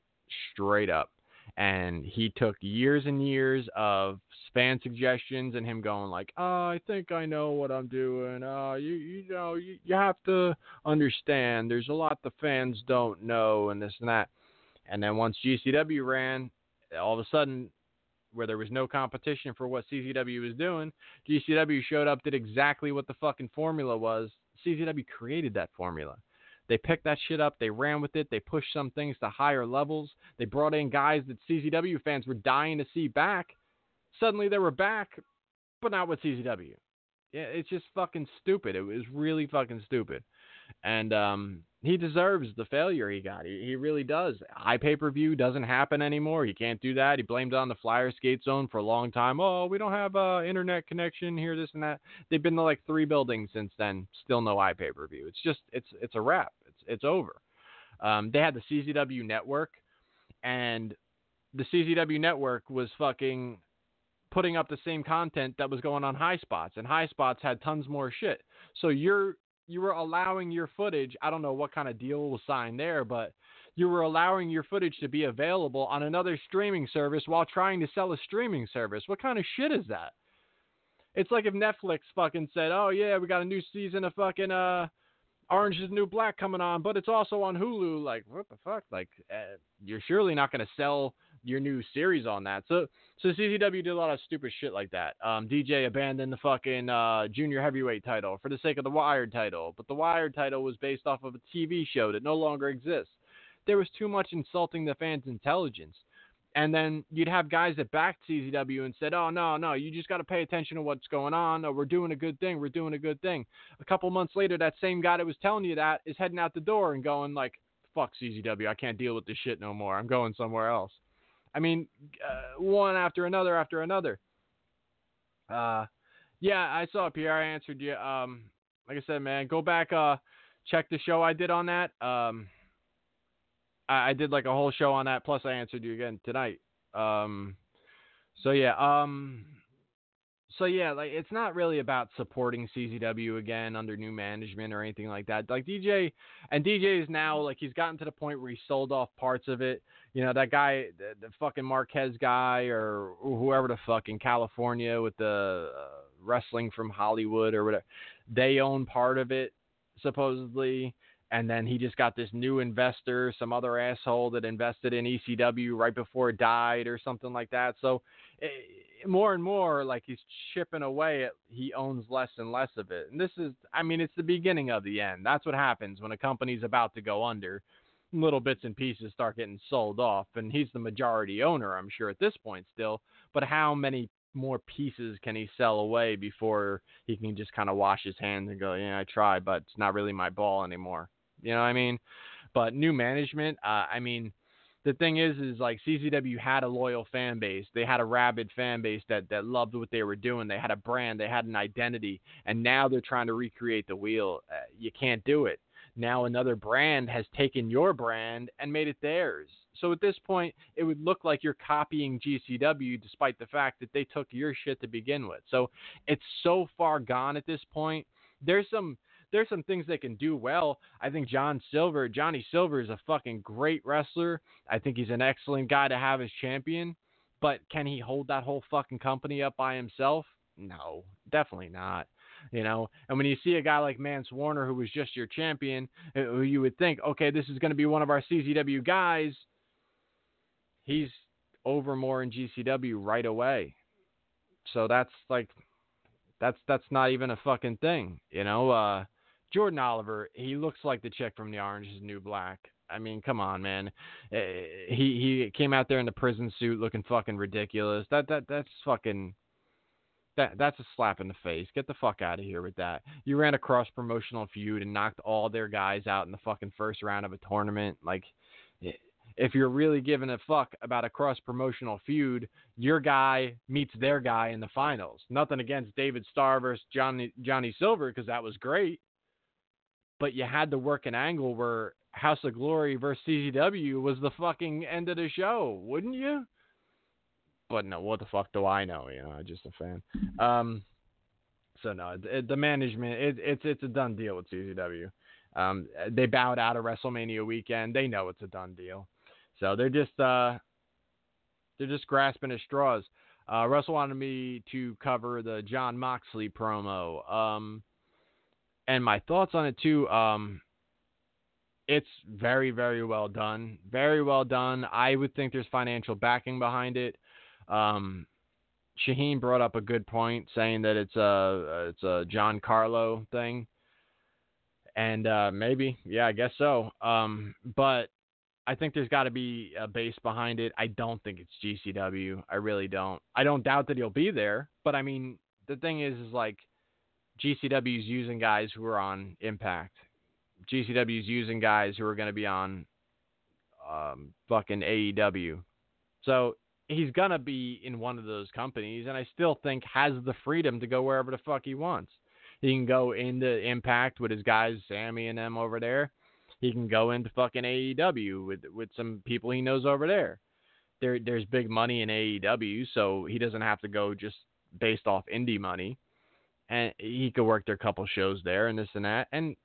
straight up. And he took years and years of fan suggestions and him going like, "Oh, I think I know what I'm doing. Uh, you you know you, you have to understand. There's a lot the fans don't know and this and that." And then once GCW ran, all of a sudden, where there was no competition for what CZW was doing, GCW showed up, did exactly what the fucking formula was. CZW created that formula. They picked that shit up. They ran with it. They pushed some things to higher levels. They brought in guys that CZW fans were dying to see back suddenly they were back, but not with CZW. Yeah, it's just fucking stupid. It was really fucking stupid. And um, he deserves the failure he got. He, he really does. High pay per view doesn't happen anymore. He can't do that. He blamed it on the Flyer Skate Zone for a long time. Oh, we don't have uh, internet connection here, this and that. They've been to like three buildings since then. Still no high pay per view. It's just it's it's a wrap. It's it's over. Um, they had the CZW network, and the CZW network was fucking putting up the same content that was going on high spots and high spots had tons more shit so you're you were allowing your footage i don't know what kind of deal was signed there but you were allowing your footage to be available on another streaming service while trying to sell a streaming service what kind of shit is that it's like if netflix fucking said oh yeah we got a new season of fucking uh Orange is the New Black coming on, but it's also on Hulu. Like, what the fuck? Like, uh, you're surely not going to sell your new series on that. So so CZW did a lot of stupid shit like that. Um, DJ abandoned the fucking uh, junior heavyweight title for the sake of the Wired title, but the Wired title was based off of a TV show that no longer exists. There was too much insulting the fans' intelligence. And then you'd have guys that backed CZW and said, "Oh no, no, you just got to pay attention to what's going on. Oh, we're doing a good thing. We're doing a good thing." A couple months later, that same guy that was telling you that is heading out the door and going like, "Fuck CZW. I can't deal with this shit no more. I'm going somewhere else." I mean, uh, one after another after another. Uh, yeah, I saw it, Pierre. I answered you. Um, like I said, man, go back, uh, check the show I did on that. Um, I, I did like a whole show on that. Plus, I answered you again tonight. Um, so yeah. Um, so yeah, like it's not really about supporting CZW again under new management or anything like that. Like DJ and DJ is now like he's gotten to the point where he sold off parts of it. You know that guy, the, the fucking Marquez guy or whoever the fuck in California with the uh, wrestling from Hollywood or whatever. They own part of it supposedly and then he just got this new investor, some other asshole that invested in ECW right before it died or something like that. So it, eh, more and more, like he's chipping away at, he owns less and less of it. And this is, I mean, it's the beginning of the end. That's what happens when a company's about to go under. Little bits and pieces start getting sold off, and he's the majority owner, I'm sure, at this point still. But how many more pieces can he sell away before he can just kind of wash his hands and go, yeah, I tried, but it's not really my ball anymore. You know what I mean? But new management, uh, I mean, the thing is, is like CZW had a loyal fan base. They had a rabid fan base that that loved what they were doing. They had a brand. They had an identity. And now they're trying to recreate the wheel. Uh, you can't do it. Now another brand has taken your brand and made it theirs. So at this point, it would look like you're copying GCW, despite the fact that they took your shit to begin with. So it's so far gone at this point. There's some there's some things they can do well. I think John Silver, Johnny Silver is a fucking great wrestler. I think he's an excellent guy to have as champion. But can he hold that whole fucking company up by himself? No, definitely not. You know, and when you see a guy like Mance Warner, who was just your champion, uh, who you would think, okay, this is going to be one of our CZW guys, he's over more in GCW right away. So that's like, that's that's not even a fucking thing, you know. Uh, Jordan Oliver, he looks like the chick from The Orange Is New Black. I mean, come on, man. Eh, he he came out there in the prison suit looking fucking ridiculous. That that that's fucking that that's a slap in the face. Get the fuck out of here with that. You ran a cross promotional feud and knocked all their guys out in the fucking first round of a tournament. Like if you're really giving a fuck about a cross promotional feud, your guy meets their guy in the finals. Nothing against David Starr versus Johnny Johnny Silver because that was great but you had to work an angle where House of Glory versus CZW was the fucking end of the show, wouldn't you? But no, what the fuck do I know? You know, I'm just a fan. Um, so no, it, the management, it, it's it's a done deal with CZW. Um, they bowed out of WrestleMania weekend. They know it's a done deal. So they're just uh, they're just grasping at straws. Uh, Russell wanted me to cover the Jon Moxley promo. Um, and my thoughts on it too. Um, it's very, very well done. Very well done. I would think there's financial backing behind it. Um, Shaheen brought up a good point, saying that it's a it's a John Carlo thing, and uh, maybe, yeah, I guess so. Um, but I think there's got to be a base behind it. I don't think it's GCW. I really don't. I don't doubt that he'll be there, but I mean, the thing is, is like GCW is using guys who are on Impact. GCW is using guys who are going to be on um, fucking AEW. So he's going to be in one of those companies, and I still think has the freedom to go wherever the fuck he wants. He can go into Impact with his guys, Sammy and them over there. He can go into fucking AEW with with some people he knows over there. There there's big money in AEW, so he doesn't have to go just based off indie money and he could work their couple shows there and this and that. And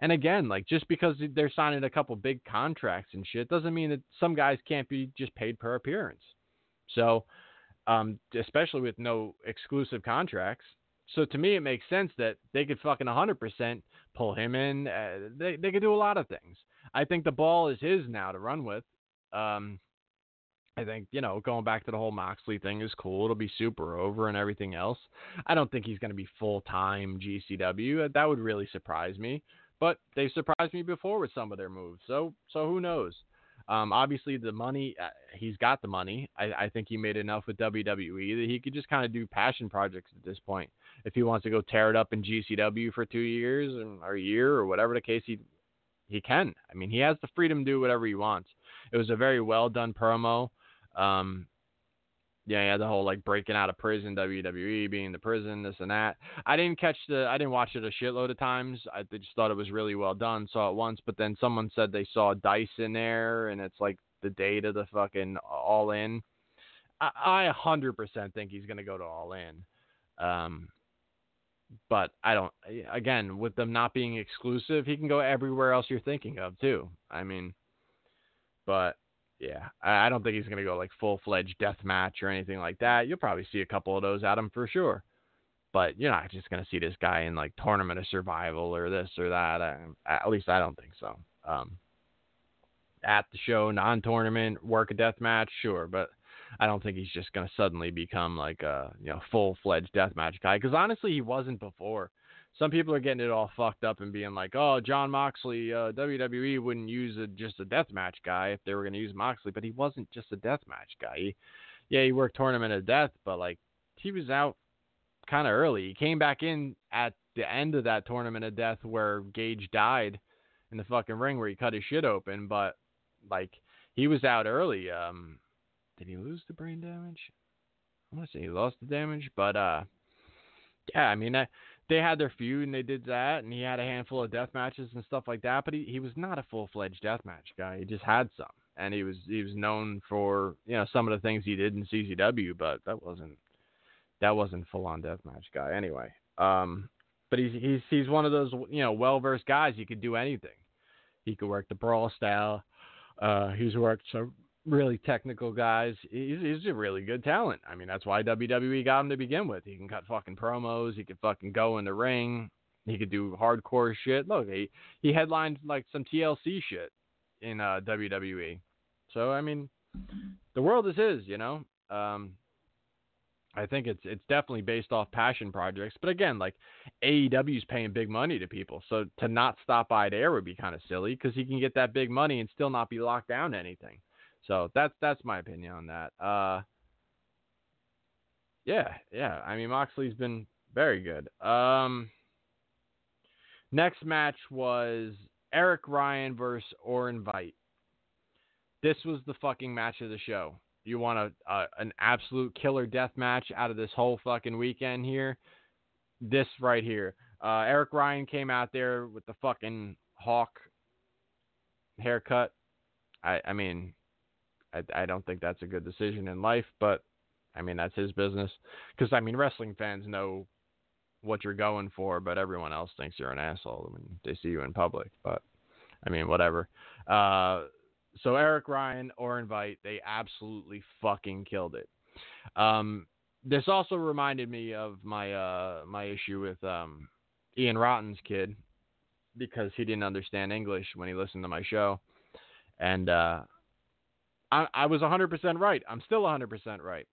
and again, like just because they're signing a couple big contracts and shit doesn't mean that some guys can't be just paid per appearance. So, um, especially with no exclusive contracts. So to me, it makes sense that they could fucking 100% pull him in. Uh, they they could do a lot of things. I think the ball is his now to run with. Um, I think, you know, going back to the whole Moxley thing is cool. It'll be super over and everything else. I don't think he's going to be full time GCW. That would really surprise me. But they surprised me before with some of their moves. So, so who knows? Um, obviously, the money, uh, he's got the money. I, I think he made enough with WWE that he could just kind of do passion projects at this point. If he wants to go tear it up in GCW for two years or a year or whatever the case, he he can. I mean, he has the freedom to do whatever he wants. It was a very well done promo. Um, yeah, yeah, the whole like breaking out of prison, WWE being the prison, this and that. I didn't catch the, I didn't watch it a shitload of times. I just thought it was really well done. Saw it once, but then someone said they saw Dice in there, and it's like the date of the fucking All In. I, 100% think he's gonna go to All In. Um, but I don't. Again, with them not being exclusive, he can go everywhere else you're thinking of too. I mean, but yeah, I don't think he's going to go like full fledged death match or anything like that. You'll probably see a couple of those at him for sure. But you're not just going to see this guy in like tournament of survival or this or that. at least I don't think so. Um, at the show, non tournament, work a death match, sure. But I don't think he's just going to suddenly become like a you know full fledged death match guy. Because honestly, he wasn't before some people are getting it all fucked up and being like, "Oh, Jon Moxley, uh, WWE wouldn't use a, just a death match guy if they were going to use Moxley, but he wasn't just a death match guy. He, yeah, he worked Tournament of Death, but like he was out kind of early. He came back in at the end of that Tournament of Death where Gage died in the fucking ring where he cut his shit open, but like he was out early. Um, did he lose the brain damage? I want to say he lost the damage, but uh, yeah, I mean, uh, they had their feud and they did that, and he had a handful of death matches and stuff like that. But he, he was not a full fledged death match guy. He just had some, and he was he was known for you know some of the things he did in CZW, but that wasn't that wasn't full on death match guy anyway. Um, but he's he's he's one of those you know well versed guys. He could do anything. He could work the brawl style. Uh, he's worked some really technical guys. He's, he's a really good talent. I mean, that's why WWE got him to begin with. He can cut fucking promos. He can fucking go in the ring. He could do hardcore shit. Look, he he headlined like some TLC shit in uh, WWE. So I mean, the world is his. You know. Um, I think it's it's definitely based off passion projects. But again, like AEW is paying big money to people, so to not stop by there would be kind of silly because he can get that big money and still not be locked down to anything. So that's that's my opinion on that. Uh, yeah, yeah. I mean Moxley's been very good. Um, next match was Eric Ryan versus Orin Veidt. This was the fucking match of the show. You want a, a an absolute killer death match out of this whole fucking weekend here? This right here. Uh, Eric Ryan came out there with the fucking hawk haircut. I I mean, I I don't think that's a good decision in life, but I mean that's his business. Because I mean, wrestling fans know what you're going for, but everyone else thinks you're an asshole when they see you in public. But I mean, whatever. Uh, so Eric Ryan Orin Veidt, they absolutely fucking killed it. Um, this also reminded me of my uh, my issue with um, Ian Rotten's kid because he didn't understand English when he listened to my show, and uh, I, I was 100% right. I'm still 100% right.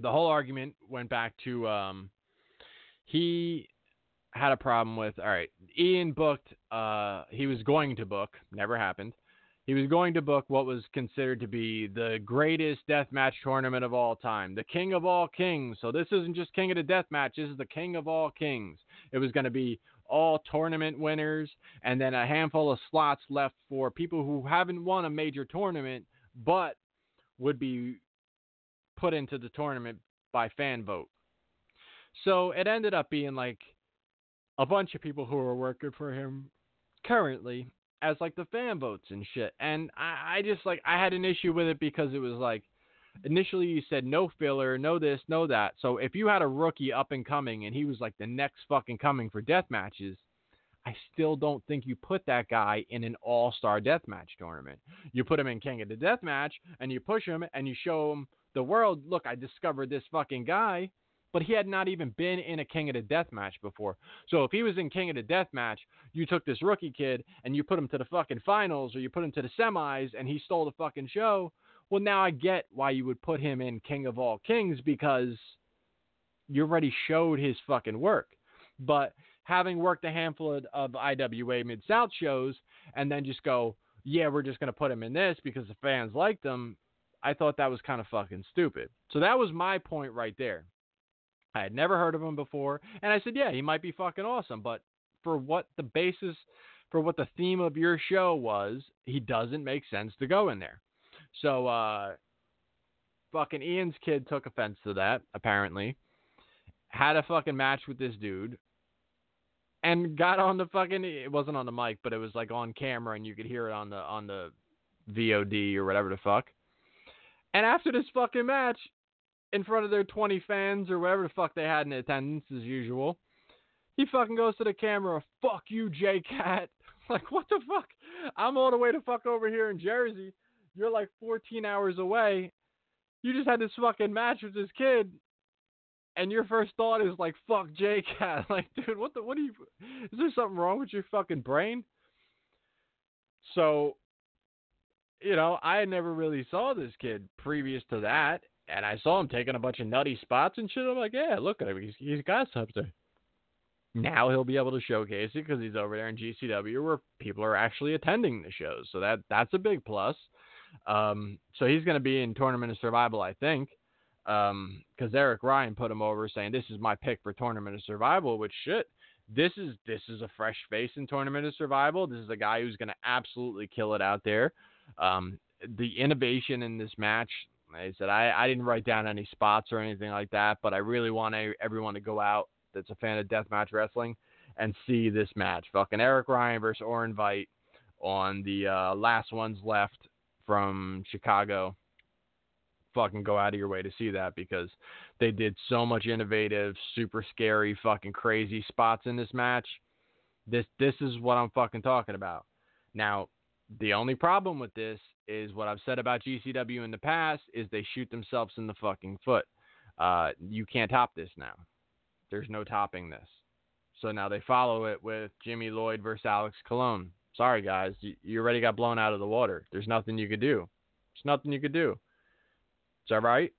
The whole argument went back to um, he had a problem with all right. Ian booked. Uh, he was going to book. Never happened. He was going to book what was considered to be the greatest deathmatch tournament of all time, the King of All Kings. So this isn't just King of the Deathmatch. This is the King of All Kings. It was going to be all tournament winners, and then a handful of slots left for people who haven't won a major tournament but would be put into the tournament by fan vote. So it ended up being like a bunch of people who are working for him currently as like the fan votes and shit. And I, I just like I had an issue with it because it was like initially you said no filler, no this, no that. So if you had a rookie up and coming and he was like the next fucking coming for death matches, I still don't think you put that guy in an all-star deathmatch tournament. You put him in King of the Deathmatch and you push him and you show him the world, look, I discovered this fucking guy, but he had not even been in a King of the Deathmatch before. So if he was in King of the Deathmatch, you took this rookie kid and you put him to the fucking finals or you put him to the semis and he stole the fucking show. Well, now I get why you would put him in King of All Kings because you already showed his fucking work. But having worked a handful of, of IWA Mid South shows and then just go, yeah, we're just going to put him in this because the fans liked him, I thought that was kind of fucking stupid. So that was my point right there. I had never heard of him before, and I said, yeah, he might be fucking awesome, but for what the basis, for what the theme of your show was, he doesn't make sense to go in there. So, uh, fucking Ian's kid took offense to that, apparently. Had a fucking match with this dude, and got on the fucking it wasn't on the mic, but it was like on camera and you could hear it on the on the VOD or whatever the fuck. And after this fucking match, in front of their 20 fans or whatever the fuck they had in attendance as usual, he fucking goes to the camera, fuck you, J Cat. Like, what the fuck? I'm all the way to fuck over here in Jersey. You're like 14 hours away. You just had this fucking match with this kid and your first thought is like fuck JCat," Like, dude, what the what are you is there something wrong with your fucking brain? So you know, I never really saw this kid previous to that, and I saw him taking a bunch of nutty spots and shit. I'm like, yeah, look at him, he's, he's got something. Now he'll be able to showcase it because he's over there in GCW where people are actually attending the shows. So that that's a big plus. Um, so he's going to be in Tournament of Survival, I think because um, Eric Ryan put him over saying this is my pick for Tournament of Survival, which shit. This is this is a fresh face in Tournament of Survival. This is a guy who's going to absolutely kill it out there. Um, the innovation in this match. I said I, I didn't write down any spots or anything like that, but I really want everyone to go out that's a fan of deathmatch wrestling and see this match. Fucking Eric Ryan versus Orin Veidt on the uh, last ones left from Chicago. Fucking go out of your way to see that because they did so much innovative, super scary, fucking crazy spots in this match. This this is what I'm fucking talking about. Now, the only problem with this is what I've said about GCW in the past is they shoot themselves in the fucking foot. Uh, you can't top this now. There's no topping this. So now they follow it with Jimmy Lloyd versus Alex Colon. Sorry guys, you, you already got blown out of the water. There's nothing you could do. There's nothing you could do. Is that right?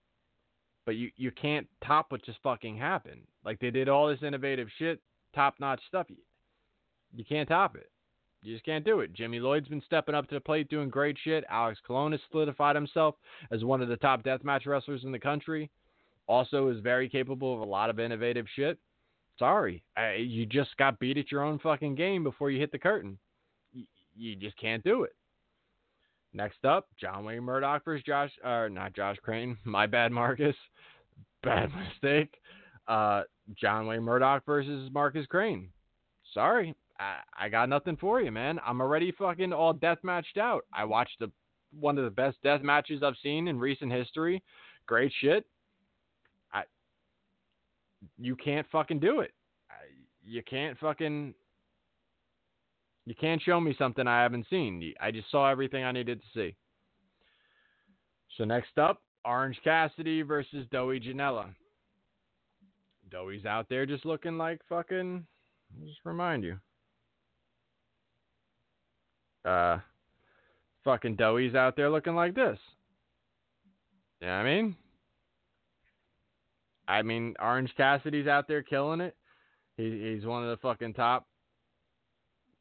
But you you can't top what just fucking happened. Like they did all this innovative shit, top notch stuff. You, you can't top it. You just can't do it. Jimmy Lloyd's been stepping up to the plate, doing great shit. Alex Colon has solidified himself as one of the top deathmatch wrestlers in the country. Also, is very capable of a lot of innovative shit. Sorry, I, you just got beat at your own fucking game before you hit the curtain. You, you just can't do it. Next up, John Wayne Murdoch versus Josh, or not Josh Crane. My bad, Marcus. Bad mistake. Uh, John Wayne Murdoch versus Marcus Crane. Sorry, I, I got nothing for you, man. I'm already fucking all death matched out. I watched the one of the best death matches I've seen in recent history. Great shit. I you can't fucking do it. I, you can't fucking you can't show me something I haven't seen. I just saw everything I needed to see. So next up, Orange Cassidy versus Joey Janela. Joey's out there just looking like fucking. Just remind you uh, fucking Doughy's out there looking like this. You know what I mean? I mean, Orange Cassidy's out there killing it. He, he's one of the fucking top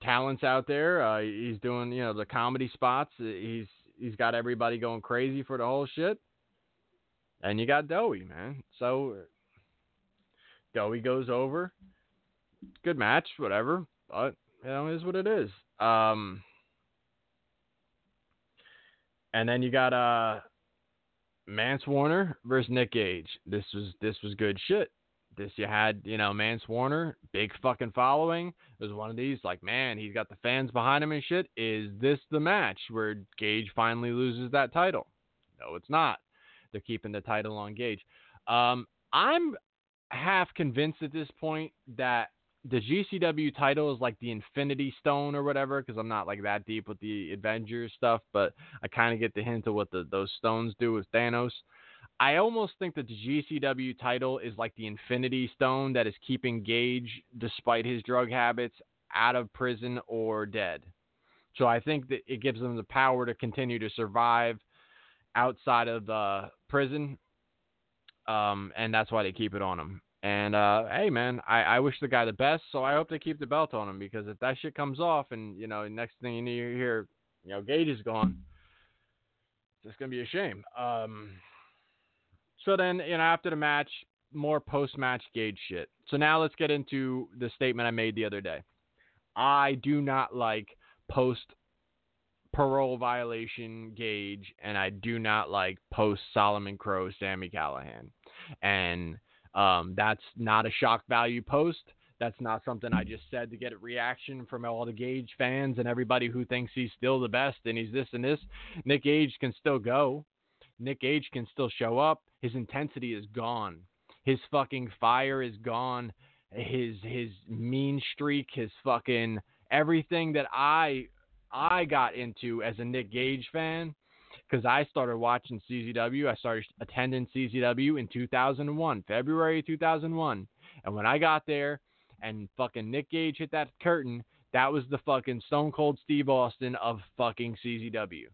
talents out there. Uh, he's doing, you know, the comedy spots. He's he's got everybody going crazy for the whole shit. And you got Doughy, man. So Doughy goes over. Good match, whatever. But you know, it is what it is. Um, and then you got uh Mance Warner versus Nick Gage. This was this was good shit. This you had, you know, Mance Warner, big fucking following. It was one of these, like, man, he's got the fans behind him and shit. Is this the match where Gage finally loses that title? No, it's not. They're keeping the title on Gage. Um, I'm half convinced at this point that the GCW title is like the Infinity Stone or whatever, because I'm not like that deep with the Avengers stuff, but I kind of get the hint of what the, those stones do with Thanos. I almost think that the GCW title is like the Infinity Stone that is keeping Gage, despite his drug habits, out of prison or dead. So I think that it gives them the power to continue to survive outside of the prison, um, and that's why they keep it on him. And uh, hey, man, I, I wish the guy the best. So I hope they keep the belt on him because if that shit comes off, and you know, next thing you hear, you know, Gage is gone, it's gonna be a shame. Um, so then, you know, after the match, more post-match Gage shit. So now let's get into the statement I made the other day. I do not like post parole violation Gage, and I do not like post Solomon Crowe Sammy Callahan. And um, that's not a shock value post. That's not something I just said to get a reaction from all the Gage fans and everybody who thinks he's still the best and he's this and this. Nick Gage can still go. Nick Gage can still show up. His intensity is gone. His fucking fire is gone. His his mean streak, his fucking everything that I I got into as a Nick Gage fan because I started watching CZW. I started attending CZW in 2001, February 2001. And when I got there and fucking Nick Gage hit that curtain, that was the fucking Stone Cold Steve Austin of fucking CZW.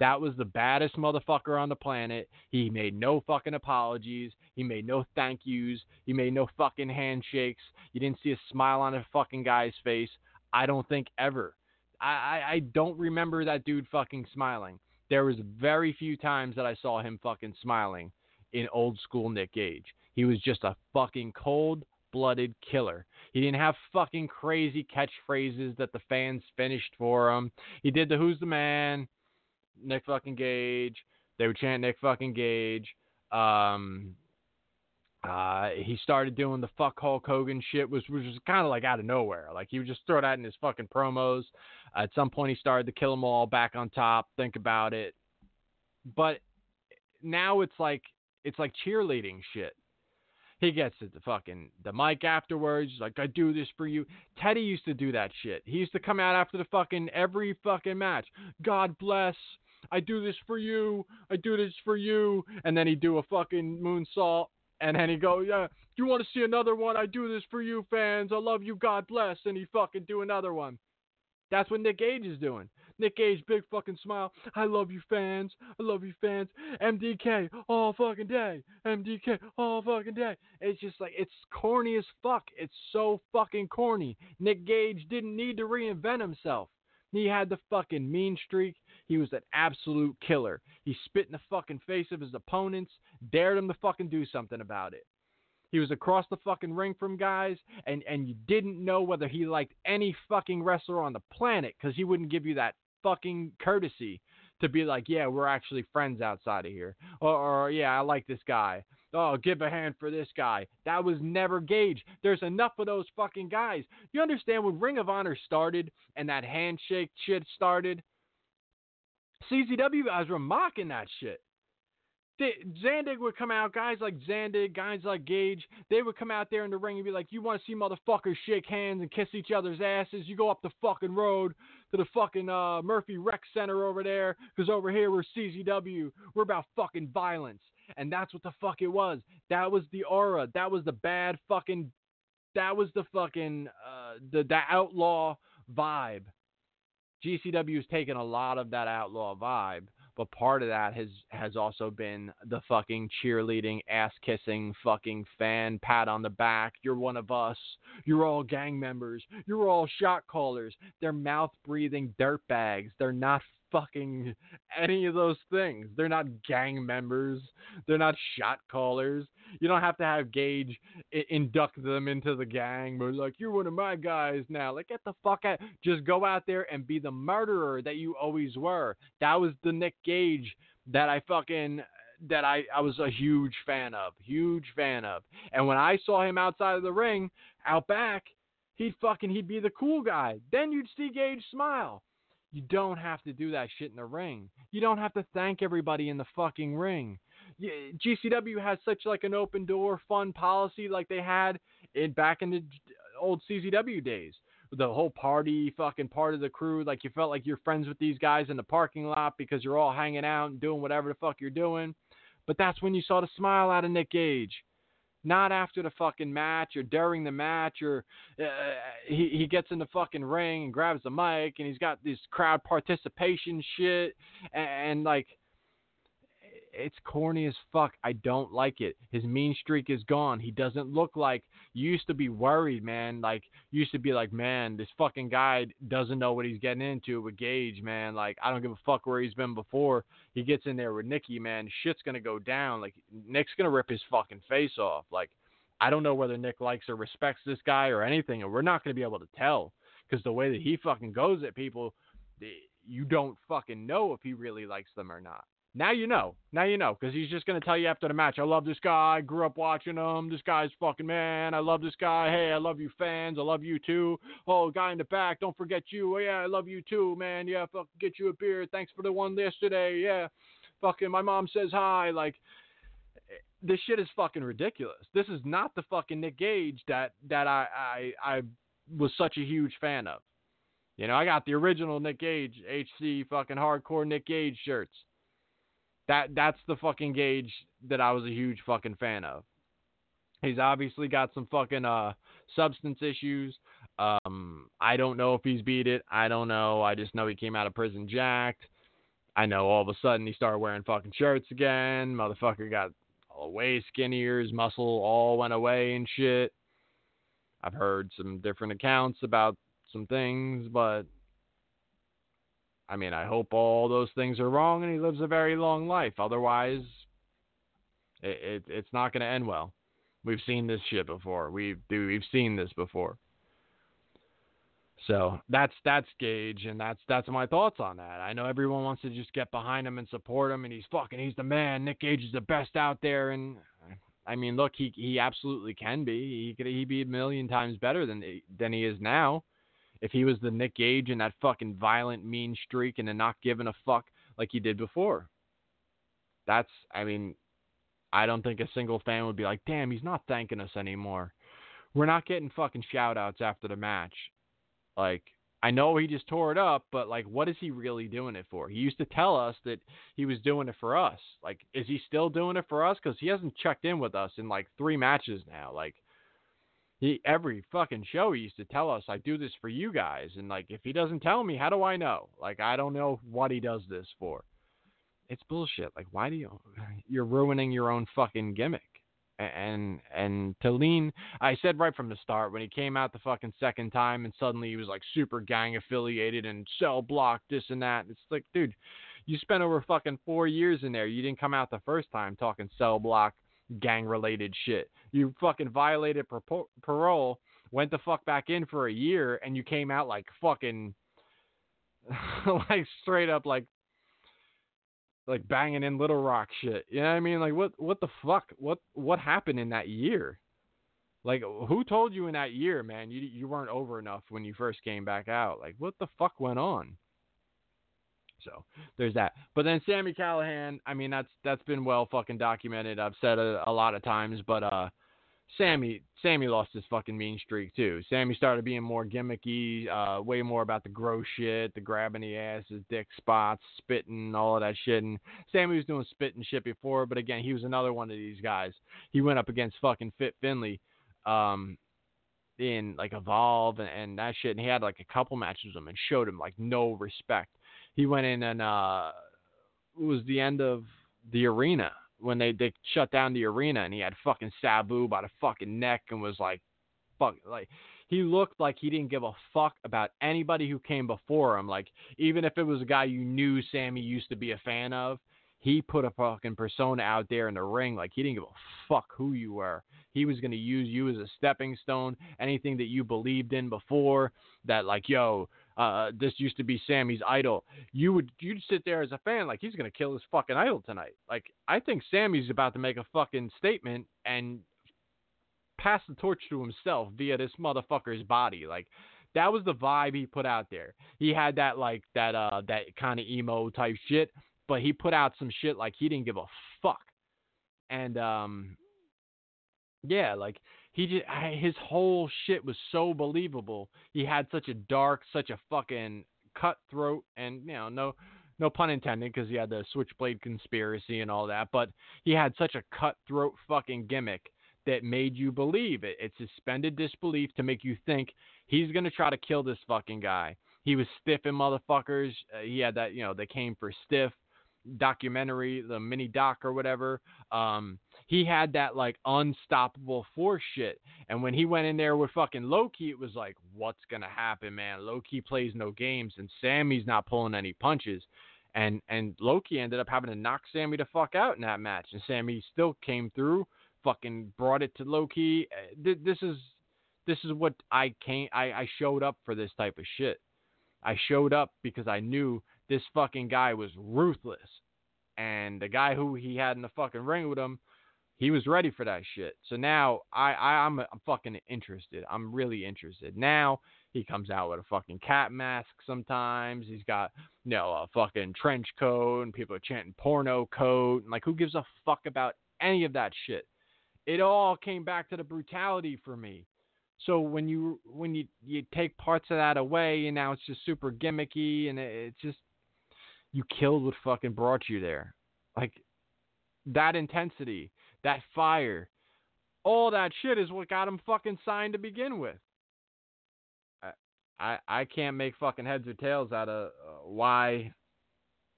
That was the baddest motherfucker on the planet. He made no fucking apologies. He made no thank yous. He made no fucking handshakes. You didn't see a smile on a fucking guy's face. I don't think ever. I, I, I don't remember that dude fucking smiling there was very few times that I saw him fucking smiling in old school Nick Gage. He was just a fucking cold blooded killer. He didn't have fucking crazy catchphrases that the fans finished for him. He did the Who's the Man. Nick fucking Gage. They would chant Nick fucking Gage. Um, uh, he started doing the fuck Hulk Hogan shit, which, was kind of like out of nowhere. Like he would just throw that in his fucking promos. Uh, at some point, he started to kill them all back on top. Think about it. But now it's like it's like cheerleading shit. He gets it, the fucking the mic afterwards. Like, I do this for you. Teddy used to do that shit. He used to come out after the fucking every fucking match. God bless. I do this for you. I do this for you. And then he'd do a fucking moonsault. And then he'd go, Yeah, you want to see another one? I do this for you, fans. I love you. God bless. And he fucking do another one. That's what Nick Gage is doing. Nick Gage, big fucking smile. I love you, fans. I love you, fans. MDK all fucking day. MDK all fucking day. It's just like, it's corny as fuck. It's so fucking corny. Nick Gage didn't need to reinvent himself. He had the fucking mean streak. He was an absolute killer. He spit in the fucking face of his opponents, dared them to fucking do something about it. He was across the fucking ring from guys, and, and you didn't know whether he liked any fucking wrestler on the planet because he wouldn't give you that fucking courtesy to be like, yeah, we're actually friends outside of here. Or, or, yeah, I like this guy. Oh, give a hand for this guy. That was never Gage. There's enough of those fucking guys. You understand when Ring of Honor started and that handshake shit started? CZW guys were mocking that shit. Zandig would come out, guys like Zandig, guys like Gage, they would come out there in the ring and be like, You want to see motherfuckers shake hands and kiss each other's asses? You go up the fucking road to the fucking uh, Murphy Rec Center over there, because over here we're CZW. We're about fucking violence. And that's what the fuck it was. That was the aura. That was the bad fucking. That was the fucking. Uh, the, the outlaw vibe. GCW has taken a lot of that outlaw vibe but part of that has has also been the fucking cheerleading, ass kissing, fucking fan pat on the back. You're one of us. You're all gang members. You're all shot callers. They're mouth breathing dirt bags. They're not fucking any of those things. They're not gang members. They're not shot callers. You don't have to have Gage I- induct them into the gang. But like, you're one of my guys now. Like, get the fuck out. Just go out there and be the murderer that you always were. That was the Nick Gage that I fucking that I, I was a huge fan of. Huge fan of. And when I saw him outside of the ring, out back, he'd fucking he'd be the cool guy. Then you'd see Gage smile. You don't have to do that shit in the ring. You don't have to thank everybody in the fucking ring. GCW has such like an open door, fun policy like they had in back in the old CZW days. The whole party, fucking part of the crew, like you felt like you're friends with these guys in the parking lot because you're all hanging out and doing whatever the fuck you're doing. But that's when you saw the smile out of Nick Gage not after the fucking match or during the match or uh, he he gets in the fucking ring and grabs the mic and he's got this crowd participation shit. And, and like it's corny as fuck. I don't like it. His mean streak is gone. He doesn't look like you used to be worried, man. Like used to be like, man, this fucking guy doesn't know what he's getting into with Gage, man. Like I don't give a fuck where he's been before. He gets in there with Nikki, man. Shit's gonna go down. Like Nick's gonna rip his fucking face off. Like I don't know whether Nick likes or respects this guy or anything, and we're not gonna be able to tell because the way that he fucking goes at people, eh, you don't fucking know if he really likes them or not. Now you know. Now you know. Because he's just going to tell you after the match, I love this guy. I grew up watching him. This guy's fucking man. I love this guy. Hey, I love you fans. I love you too. Oh, guy in the back. Don't forget you. Oh, yeah, I love you too, man. Yeah, fuck, get you a beer. Thanks for the one yesterday. Yeah. Fucking my mom says hi. Like, eh, this shit is fucking ridiculous. This is not the fucking Nick Gage that, that I, I, I was such a huge fan of. You know, I got the original Nick Gage, HC fucking hardcore Nick Gage shirts. That that's the fucking Gage that I was a huge fucking fan of. He's obviously got some fucking uh substance issues. Um, I don't know if he's beat it. I don't know. I just know he came out of prison jacked. I know all of a sudden he started wearing fucking shirts again. Motherfucker got way skinnier. His muscle all went away and shit. I've heard some different accounts about some things, but I mean, I hope all those things are wrong and he lives a very long life. Otherwise, it, it it's not going to end well. We've seen this shit before. We've we've seen this before. So that's that's Gage, and that's that's my thoughts on that. I know everyone wants to just get behind him and support him, and he's fucking he's the man. Nick Gage is the best out there, and I mean, look, he he absolutely can be. He could he be a million times better than than he is now. If he was the Nick Gage and that fucking violent, mean streak, and then not giving a fuck like he did before. That's, I mean, I don't think a single fan would be like, damn, he's not thanking us anymore. We're not getting fucking shout outs after the match. Like, I know he just tore it up, but like, what is he really doing it for? He used to tell us that he was doing it for us. Like, is he still doing it for us? Because he hasn't checked in with us in like three matches now. Like, he every fucking show he used to tell us, I do this for you guys, and like, if he doesn't tell me, how do I know? Like, I don't know what he does this for. It's bullshit. Like, why do you? You're ruining your own fucking gimmick and and to lean I said right from the start when he came out the fucking second time and suddenly he was like super gang affiliated and cell block this and that. It's like, dude, you spent over fucking four years in there. You didn't come out the first time talking cell block gang related shit. You fucking violated parole, went the fuck back in for a year, and you came out like fucking like straight up like like banging in Little Rock shit. You know what I mean? Like what what the fuck? What what happened in that year? Like who told you in that year, man? You you weren't over enough when you first came back out. Like what the fuck went on? So there's that. But then Sami Callihan, I mean that's that's been well fucking documented. I've said it a lot of times, but uh Sami Sami lost his fucking mean streak too. Sami started being more gimmicky, uh, way more about the gross shit, the grabbing the ass, his dick spots, spitting, all of that shit. And Sami was doing spitting shit before, but again, he was another one of these guys. He went up against fucking Fit Finlay, um, in like Evolve and, and that shit, and he had like a couple matches with him and showed him like no respect. He went in and uh, it was the end of the arena when they they shut down the arena and he had fucking Sabu by the fucking neck and was like, fuck, like he looked like he didn't give a fuck about anybody who came before him. Like even if it was a guy you knew Sami used to be a fan of, he put a fucking persona out there in the ring like he didn't give a fuck who you were. He was gonna use you as a stepping stone. Anything that you believed in before, that like yo, uh, this used to be Sami's idol, you would you'd sit there as a fan like he's gonna kill his fucking idol tonight. Like I think Sami's about to make a fucking statement and pass the torch to himself via this motherfucker's body. Like that was the vibe he put out there. He had that like that uh that kind of emo type shit, but he put out some shit like he didn't give a fuck. And um yeah, like he just his whole shit was so believable. He had such a dark, such a fucking cutthroat, and you know, no, no pun intended, because he had the switchblade conspiracy and all that. But he had such a cutthroat fucking gimmick that made you believe it. It suspended disbelief to make you think he's gonna try to kill this fucking guy. He was stiffing motherfuckers. Uh, he had that, you know, they came for stiff documentary, the mini doc or whatever. Um, he had that like unstoppable force shit. And when he went in there with fucking Low Ki, it was like, what's gonna happen, man? Low Ki plays no games, and Sami's not pulling any punches. And and Low Ki ended up having to knock Sami the fuck out in that match, and Sami still came through, fucking brought it to Low Ki. Uh, this is this is what I came. I, I showed up for this type of shit. I showed up because I knew this fucking guy was ruthless. And the guy who he had in the fucking ring with him he was ready for that shit. So now I, I I'm, I'm fucking interested. I'm really interested. Now he comes out with a fucking cat mask sometimes. He's got you know a fucking trench coat and people are chanting porno coat. And like who gives a fuck about any of that shit? It all came back to the brutality for me. So when you when you you take parts of that away and now it's just super gimmicky and it, it's just you killed what fucking brought you there. Like that intensity that fire, all that shit is what got him fucking signed to begin with. I I, I can't make fucking heads or tails out of uh, why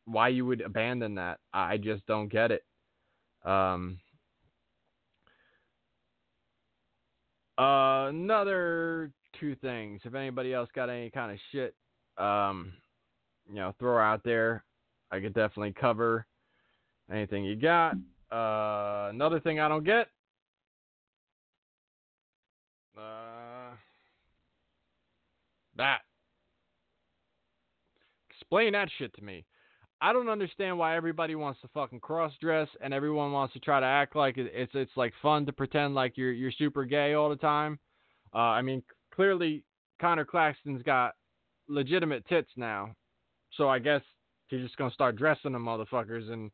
why you would abandon that. I just don't get it. Um, uh, another two things. If anybody else got any kind of shit, um, you know, throw out there, I could definitely cover anything you got. Uh, another thing I don't get. Uh, that explain that shit to me. I don't understand why everybody wants to fucking cross dress and everyone wants to try to act like it's it's like fun to pretend like you're you're super gay all the time. Uh, I mean, clearly Conor Claxton's got legitimate tits now, so I guess he's just gonna start dressing them motherfuckers and,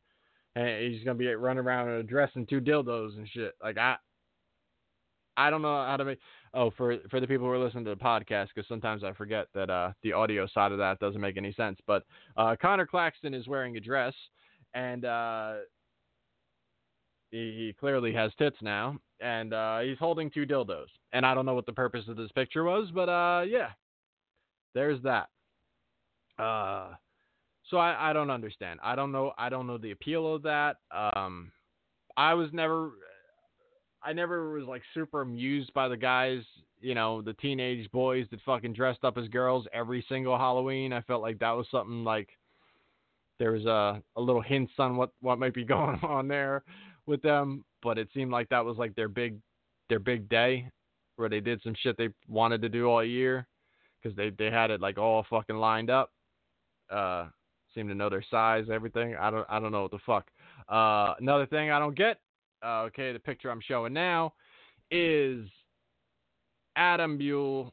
and he's gonna be running around and dressing two dildos and shit. Like I, I don't know how to make. Oh, for for the people who are listening to the podcast, because sometimes I forget that uh, the audio side of that doesn't make any sense. But uh, Conor Claxton is wearing a dress, and uh, he, he, clearly has tits now, and uh, he's holding two dildos. And I don't know what the purpose of this picture was, but uh, yeah, there's that. Uh, so I, I don't understand. I don't know. I don't know the appeal of that. Um, I was never I never was like super amused by the guys, you know, the teenage boys that fucking dressed up as girls every single Halloween. I felt like that was something like there was a a little hints on what what might be going on there with them, but it seemed like that was like their big their big day where they did some shit they wanted to do all year because they they had it like all fucking lined up. Uh, seem to know their size, everything. I don't I don't know what the fuck. Uh, another thing I don't get uh, okay, the picture I'm showing now is Adam Buell.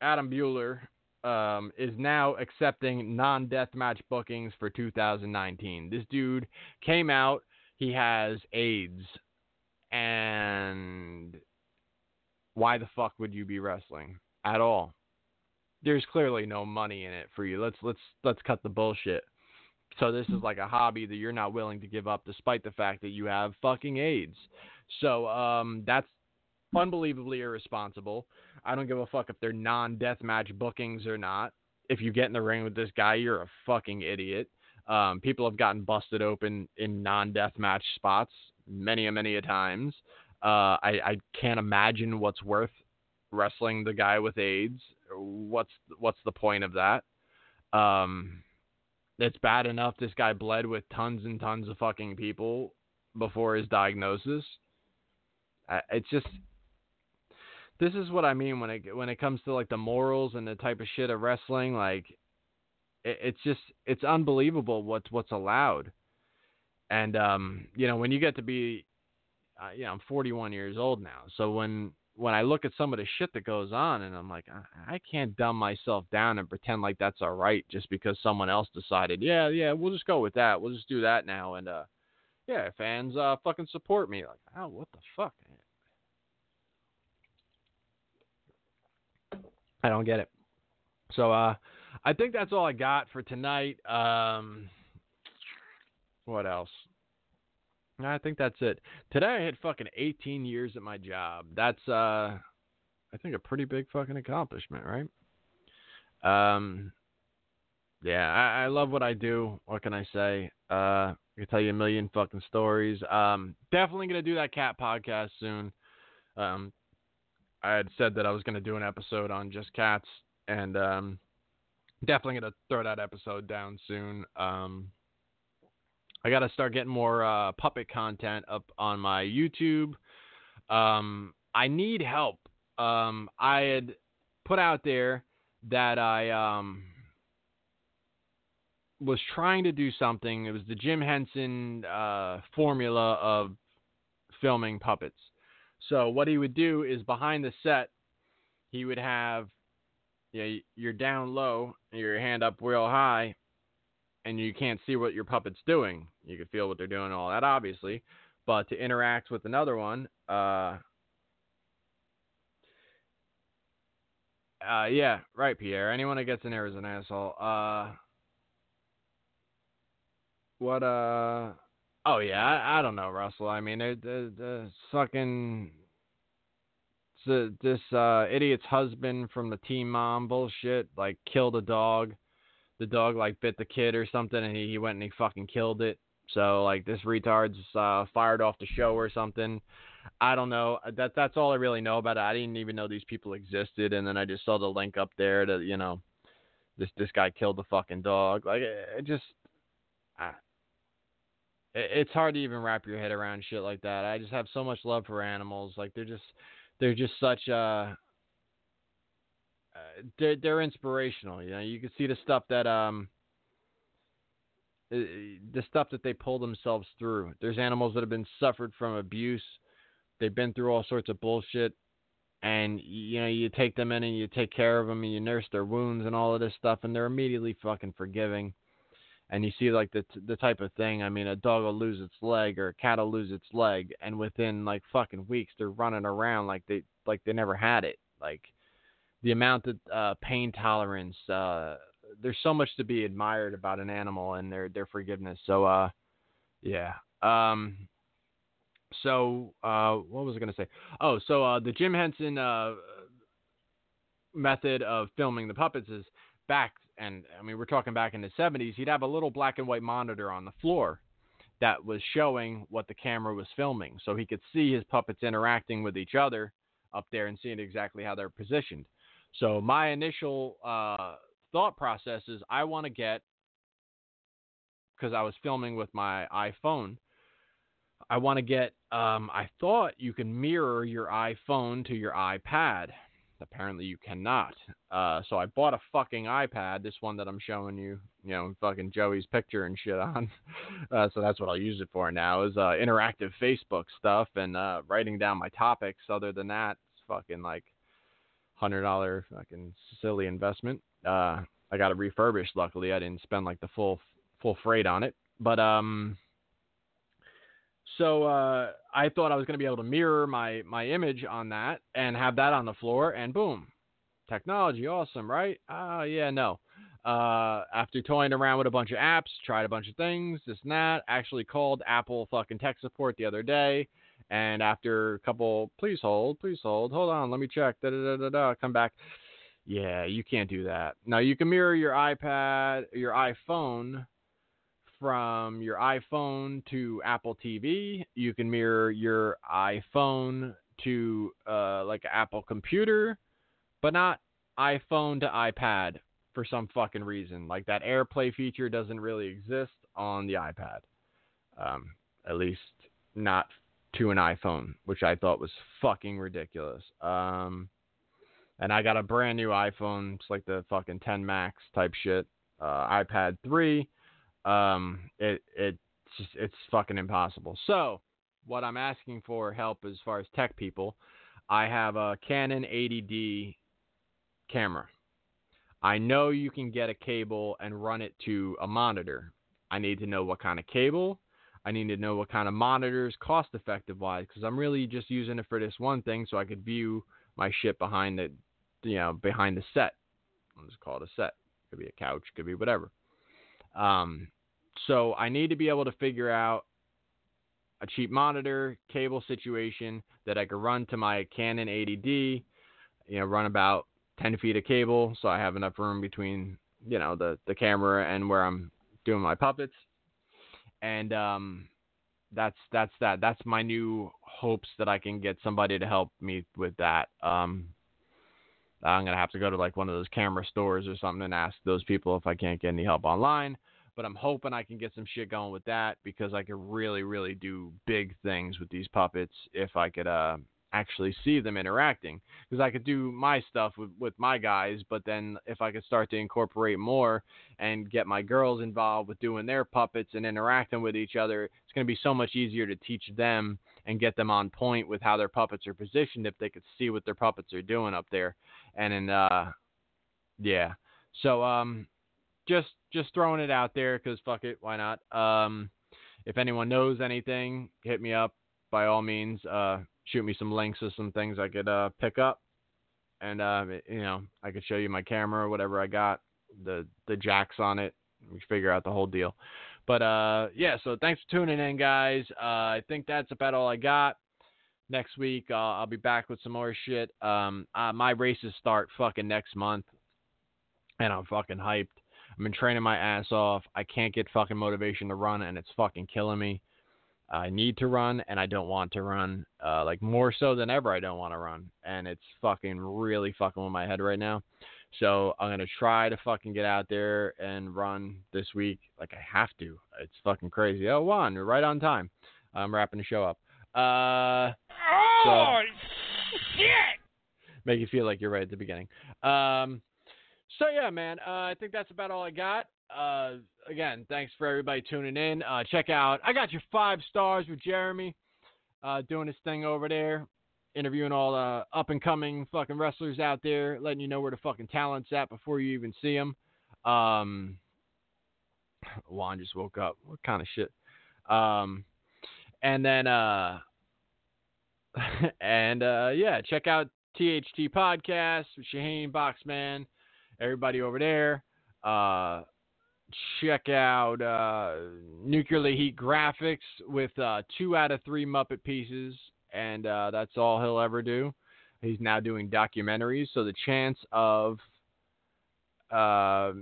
Adam Bueller um, is now accepting non-death match bookings for 2019. This dude came out. He has AIDS, and why the fuck would you be wrestling at all? There's clearly no money in it for you. Let's let's let's cut the bullshit. So this is like a hobby that you're not willing to give up despite the fact that you have fucking AIDS. So um, that's unbelievably irresponsible. I don't give a fuck if they're non-death match bookings or not. If you get in the ring with this guy, you're a fucking idiot. Um, people have gotten busted open in non-death match spots many a many a times. Uh, I, I can't imagine what's worth wrestling the guy with AIDS. What's what's the point of that? Um, it's bad enough this guy bled with tons and tons of fucking people before his diagnosis. It's just this is what I mean when it when it comes to like the morals and the type of shit of wrestling. Like it, it's just it's unbelievable what's what's allowed. And um, you know when you get to be, uh, you know, I'm 41 years old now. So when when I look at some of the shit that goes on, and I'm like, I, I can't dumb myself down and pretend like that's all right just because someone else decided, yeah, yeah, we'll just go with that. We'll just do that now, and uh, yeah, fans uh fucking support me. Like, oh, what the fuck? I don't get it. So uh, I think that's all I got for tonight. Um, what else? I think that's it. Today I had fucking 18 years at my job. That's uh I think a pretty big fucking accomplishment, right? Um yeah, I, I love what I do. What can I say? Uh I can tell you a million fucking stories. Um definitely gonna do that cat podcast soon. Um I had said that I was gonna do an episode on just cats and um definitely gonna throw that episode down soon. Um I got to start getting more uh, puppet content up on my YouTube. Um, I need help. Um, I had put out there that I um, was trying to do something. It was the Jim Henson uh, formula of filming puppets. So what he would do is behind the set, he would have you know, you're down low, your hand up real high, and you can't see what your puppet's doing. You can feel what they're doing, all that obviously, but to interact with another one, uh, uh, yeah, right, Pierre. Anyone that gets in there is an asshole. Uh, what? Uh, oh yeah, I, I don't know, Russell. I mean, the fucking this uh, idiot's husband from the Teen Mom bullshit, like killed a dog the dog like bit the kid or something, and he, he went and he fucking killed it. So like this retard's uh, fired off the show or something. I don't know. That that's all I really know about it. I didn't even know these people existed, and then I just saw the link up there to you know, this this guy killed the fucking dog. Like it, just, I, it, it's hard to even wrap your head around shit like that. I just have so much love for animals. Like they're just, they're just such uh they're, they're inspirational. You know, you can see the stuff that um uh, the stuff that they pull themselves through. There's animals that have been suffered from abuse. They've been through all sorts of bullshit, and you know you take them in and you take care of them and you nurse their wounds and all of this stuff, and they're immediately fucking forgiving. And you see like the the type of thing. I mean, a dog will lose its leg or a cat will lose its leg, and within like fucking weeks they're running around like they like they never had it. Like the amount of uh, pain tolerance. Uh, there's so much to be admired about an animal and their their forgiveness. So uh, yeah. Um, so uh, what was I gonna say? Oh, so uh, the Jim Henson uh, method of filming the puppets is back, and I mean we're talking back in the 70s. He'd have a little black and white monitor on the floor that was showing what the camera was filming, so he could see his puppets interacting with each other up there and seeing exactly how they're positioned. So my initial uh, thought process is I want to get because I was filming with my iPhone. I want to get. Um, I thought you can mirror your iPhone to your iPad. Apparently, you cannot. Uh, so I bought a fucking iPad. This one that I'm showing you, you know, fucking Joey's picture and shit on. Uh, so that's what I'll use it for now is uh, interactive Facebook stuff and uh, writing down my topics. Other than that, it's fucking like hundred dollar fucking silly investment. Uh, I got it refurbished. Luckily, I didn't spend like the full full freight on it. But um, so uh, I thought I was to be able to mirror my my image on that and have that on the floor, and boom, technology, awesome, right? Ah, uh, yeah, no. Uh, after toying around with a bunch of apps, tried a bunch of things, this and that. Actually called Apple fucking tech support the other day, and after a couple, please hold, please hold, hold on, let me check. Da da da da da. Come back. Yeah, you can't do that. Now you can mirror your iPad, your iPhone from your iPhone to Apple TV. You can mirror your iPhone to uh, like Apple computer, but not iPhone to iPad for some fucking reason. Like that AirPlay feature doesn't really exist on the iPad, um, at least not to an iPhone, which I thought was fucking ridiculous. Um, and I got a brand new iPhone. It's like the fucking 10 Max type shit. Uh, iPad 3 um, it it just, it's fucking impossible. So what I'm asking for help as far as tech people, I have a Canon 80D camera. I know you can get a cable and run it to a monitor. I need to know what kind of cable. I need to know what kind of monitors, cost effective wise, because I'm really just using it for this one thing, so I could view my shit behind the, you know, behind the set. I'll just call it a set. Could be a couch, could be whatever. Um, so I need to be able to figure out a cheap monitor cable situation that I could run to my Canon 80D. You know, run about 10 feet of cable, so I have enough room between you know the the camera and where I'm doing my puppets. And um, that's that's that. That's my new hopes that I can get somebody to help me with that. Um, I'm gonna have to go to like one of those camera stores or something and ask those people if I can't get any help online but I'm hoping I can get some shit going with that because I could really, really do big things with these puppets if I could uh, actually see them interacting. Because I could do my stuff with, with my guys, but then if I could start to incorporate more and get my girls involved with doing their puppets and interacting with each other, it's going to be so much easier to teach them and get them on point with how their puppets are positioned if they could see what their puppets are doing up there. And then, uh, yeah. So, um, just just throwing it out there because fuck it, why not? Um, if anyone knows anything, hit me up by all means. Uh, shoot me some links of some things I could uh, pick up, and uh, you know I could show you my camera whatever I got, the the jacks on it. We figure out the whole deal. But uh, yeah, so thanks for tuning in, guys. Uh, I think that's about all I got. Next week, uh, I'll be back with some more shit. Um, uh, my races start fucking next month, and I'm fucking hyped. I've been training my ass off. I can't get fucking motivation to run, and it's fucking killing me. I need to run, and I don't want to run. Uh, like more so than ever, I don't want to run, and it's fucking really fucking with my head right now. So I'm gonna try to fucking get out there and run this week. Like I have to. It's fucking crazy. Oh, Juan, you're right on time. I'm wrapping the show up. Uh, oh so, shit! Make you feel like you're right at the beginning. Um, So yeah, man. Uh, I think that's about all I got. Uh, again, thanks for everybody tuning in. Uh, check out I got your five stars with Jeremy, uh, doing his thing over there, interviewing all the up and coming fucking wrestlers out there, letting you know where the fucking talent's at before you even see them. Um, Juan just woke up. What kind of shit? Um, and then uh, and uh, yeah, check out THT podcast with Shaheen Boxman, everybody over there. Uh, check out uh, Heat Graphics with uh, two out of three Muppet pieces, and uh, that's all he'll ever do. He's now doing documentaries, so the chance of, uh,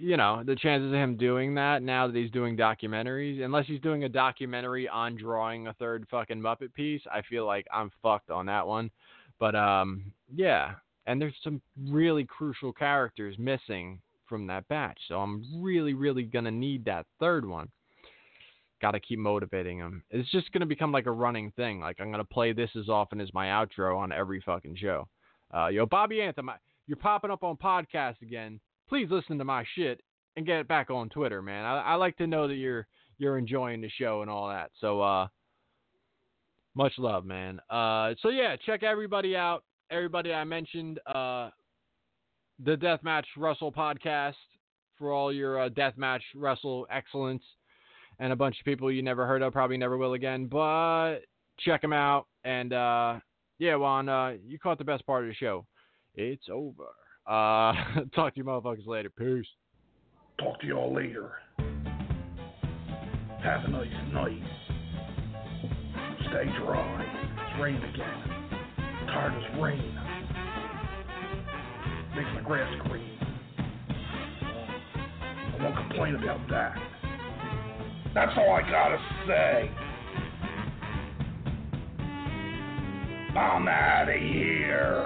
you know, the chances of him doing that now that he's doing documentaries, unless he's doing a documentary on drawing a third fucking Muppet piece, I feel like I'm fucked on that one. But um, yeah, and there's some really crucial characters missing from that batch. So I'm really, really gonna need that third one. Got to keep motivating him. It's just gonna become like a running thing. Like I'm gonna play this as often as my outro on every fucking show. Uh, yo, Bobby Anthem, you're popping up on podcast again. Please listen to my shit and get back on Twitter, man. I, I like to know that you're you're enjoying the show and all that. So uh, much love, man. Uh, so yeah, check everybody out. Everybody I mentioned. Uh, the Deathmatch Wrestle podcast for all your uh, Deathmatch Wrestle excellence and a bunch of people you never heard of, probably never will again. But check them out. And uh, yeah, Juan, uh, you caught the best part of the show. It's over. Uh, talk to you motherfuckers later. Peace. Talk to y'all later. Have a nice night. Stay dry. It's rain again. Tired as rain. Makes my grass green. I won't complain about that. That's all I gotta say. I'm out of here.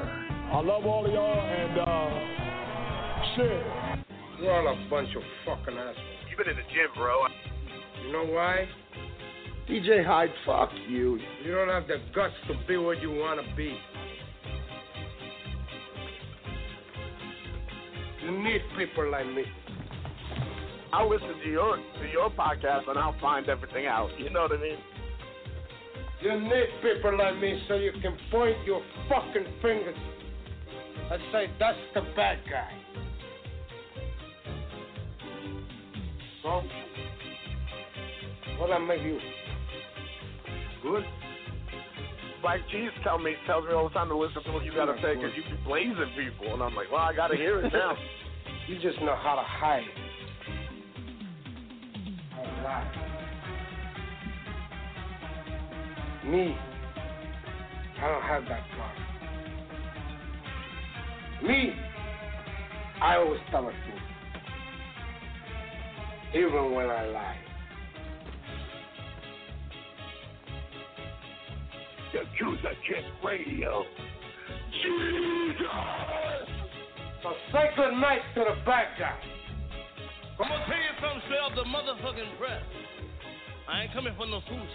I love all of y'all and uh shit. You're all a bunch of fucking assholes. You've been in the gym, bro. You know why? DJ Hyde, fuck you. You don't have the guts to be what you wanna be. Need people like me. I'll listen to your to your podcast and I'll find everything out. You know what I mean? You need people like me so you can point your fucking fingers and say that's the bad guy. So, what I make you? Good. Black Cheese tell me tells me all the time to listen to what you gotta say because you be blazing people, and I'm like, well, I gotta hear it now. you just know how to hide. How to lie. Me, I don't have that part. Me, I always tell the truth, even when I lie. Yakuza Kick Radio. Jesus! So say good night to the bad guy. I'm gonna tell you something straight off the motherfucking press. I ain't coming for no fools.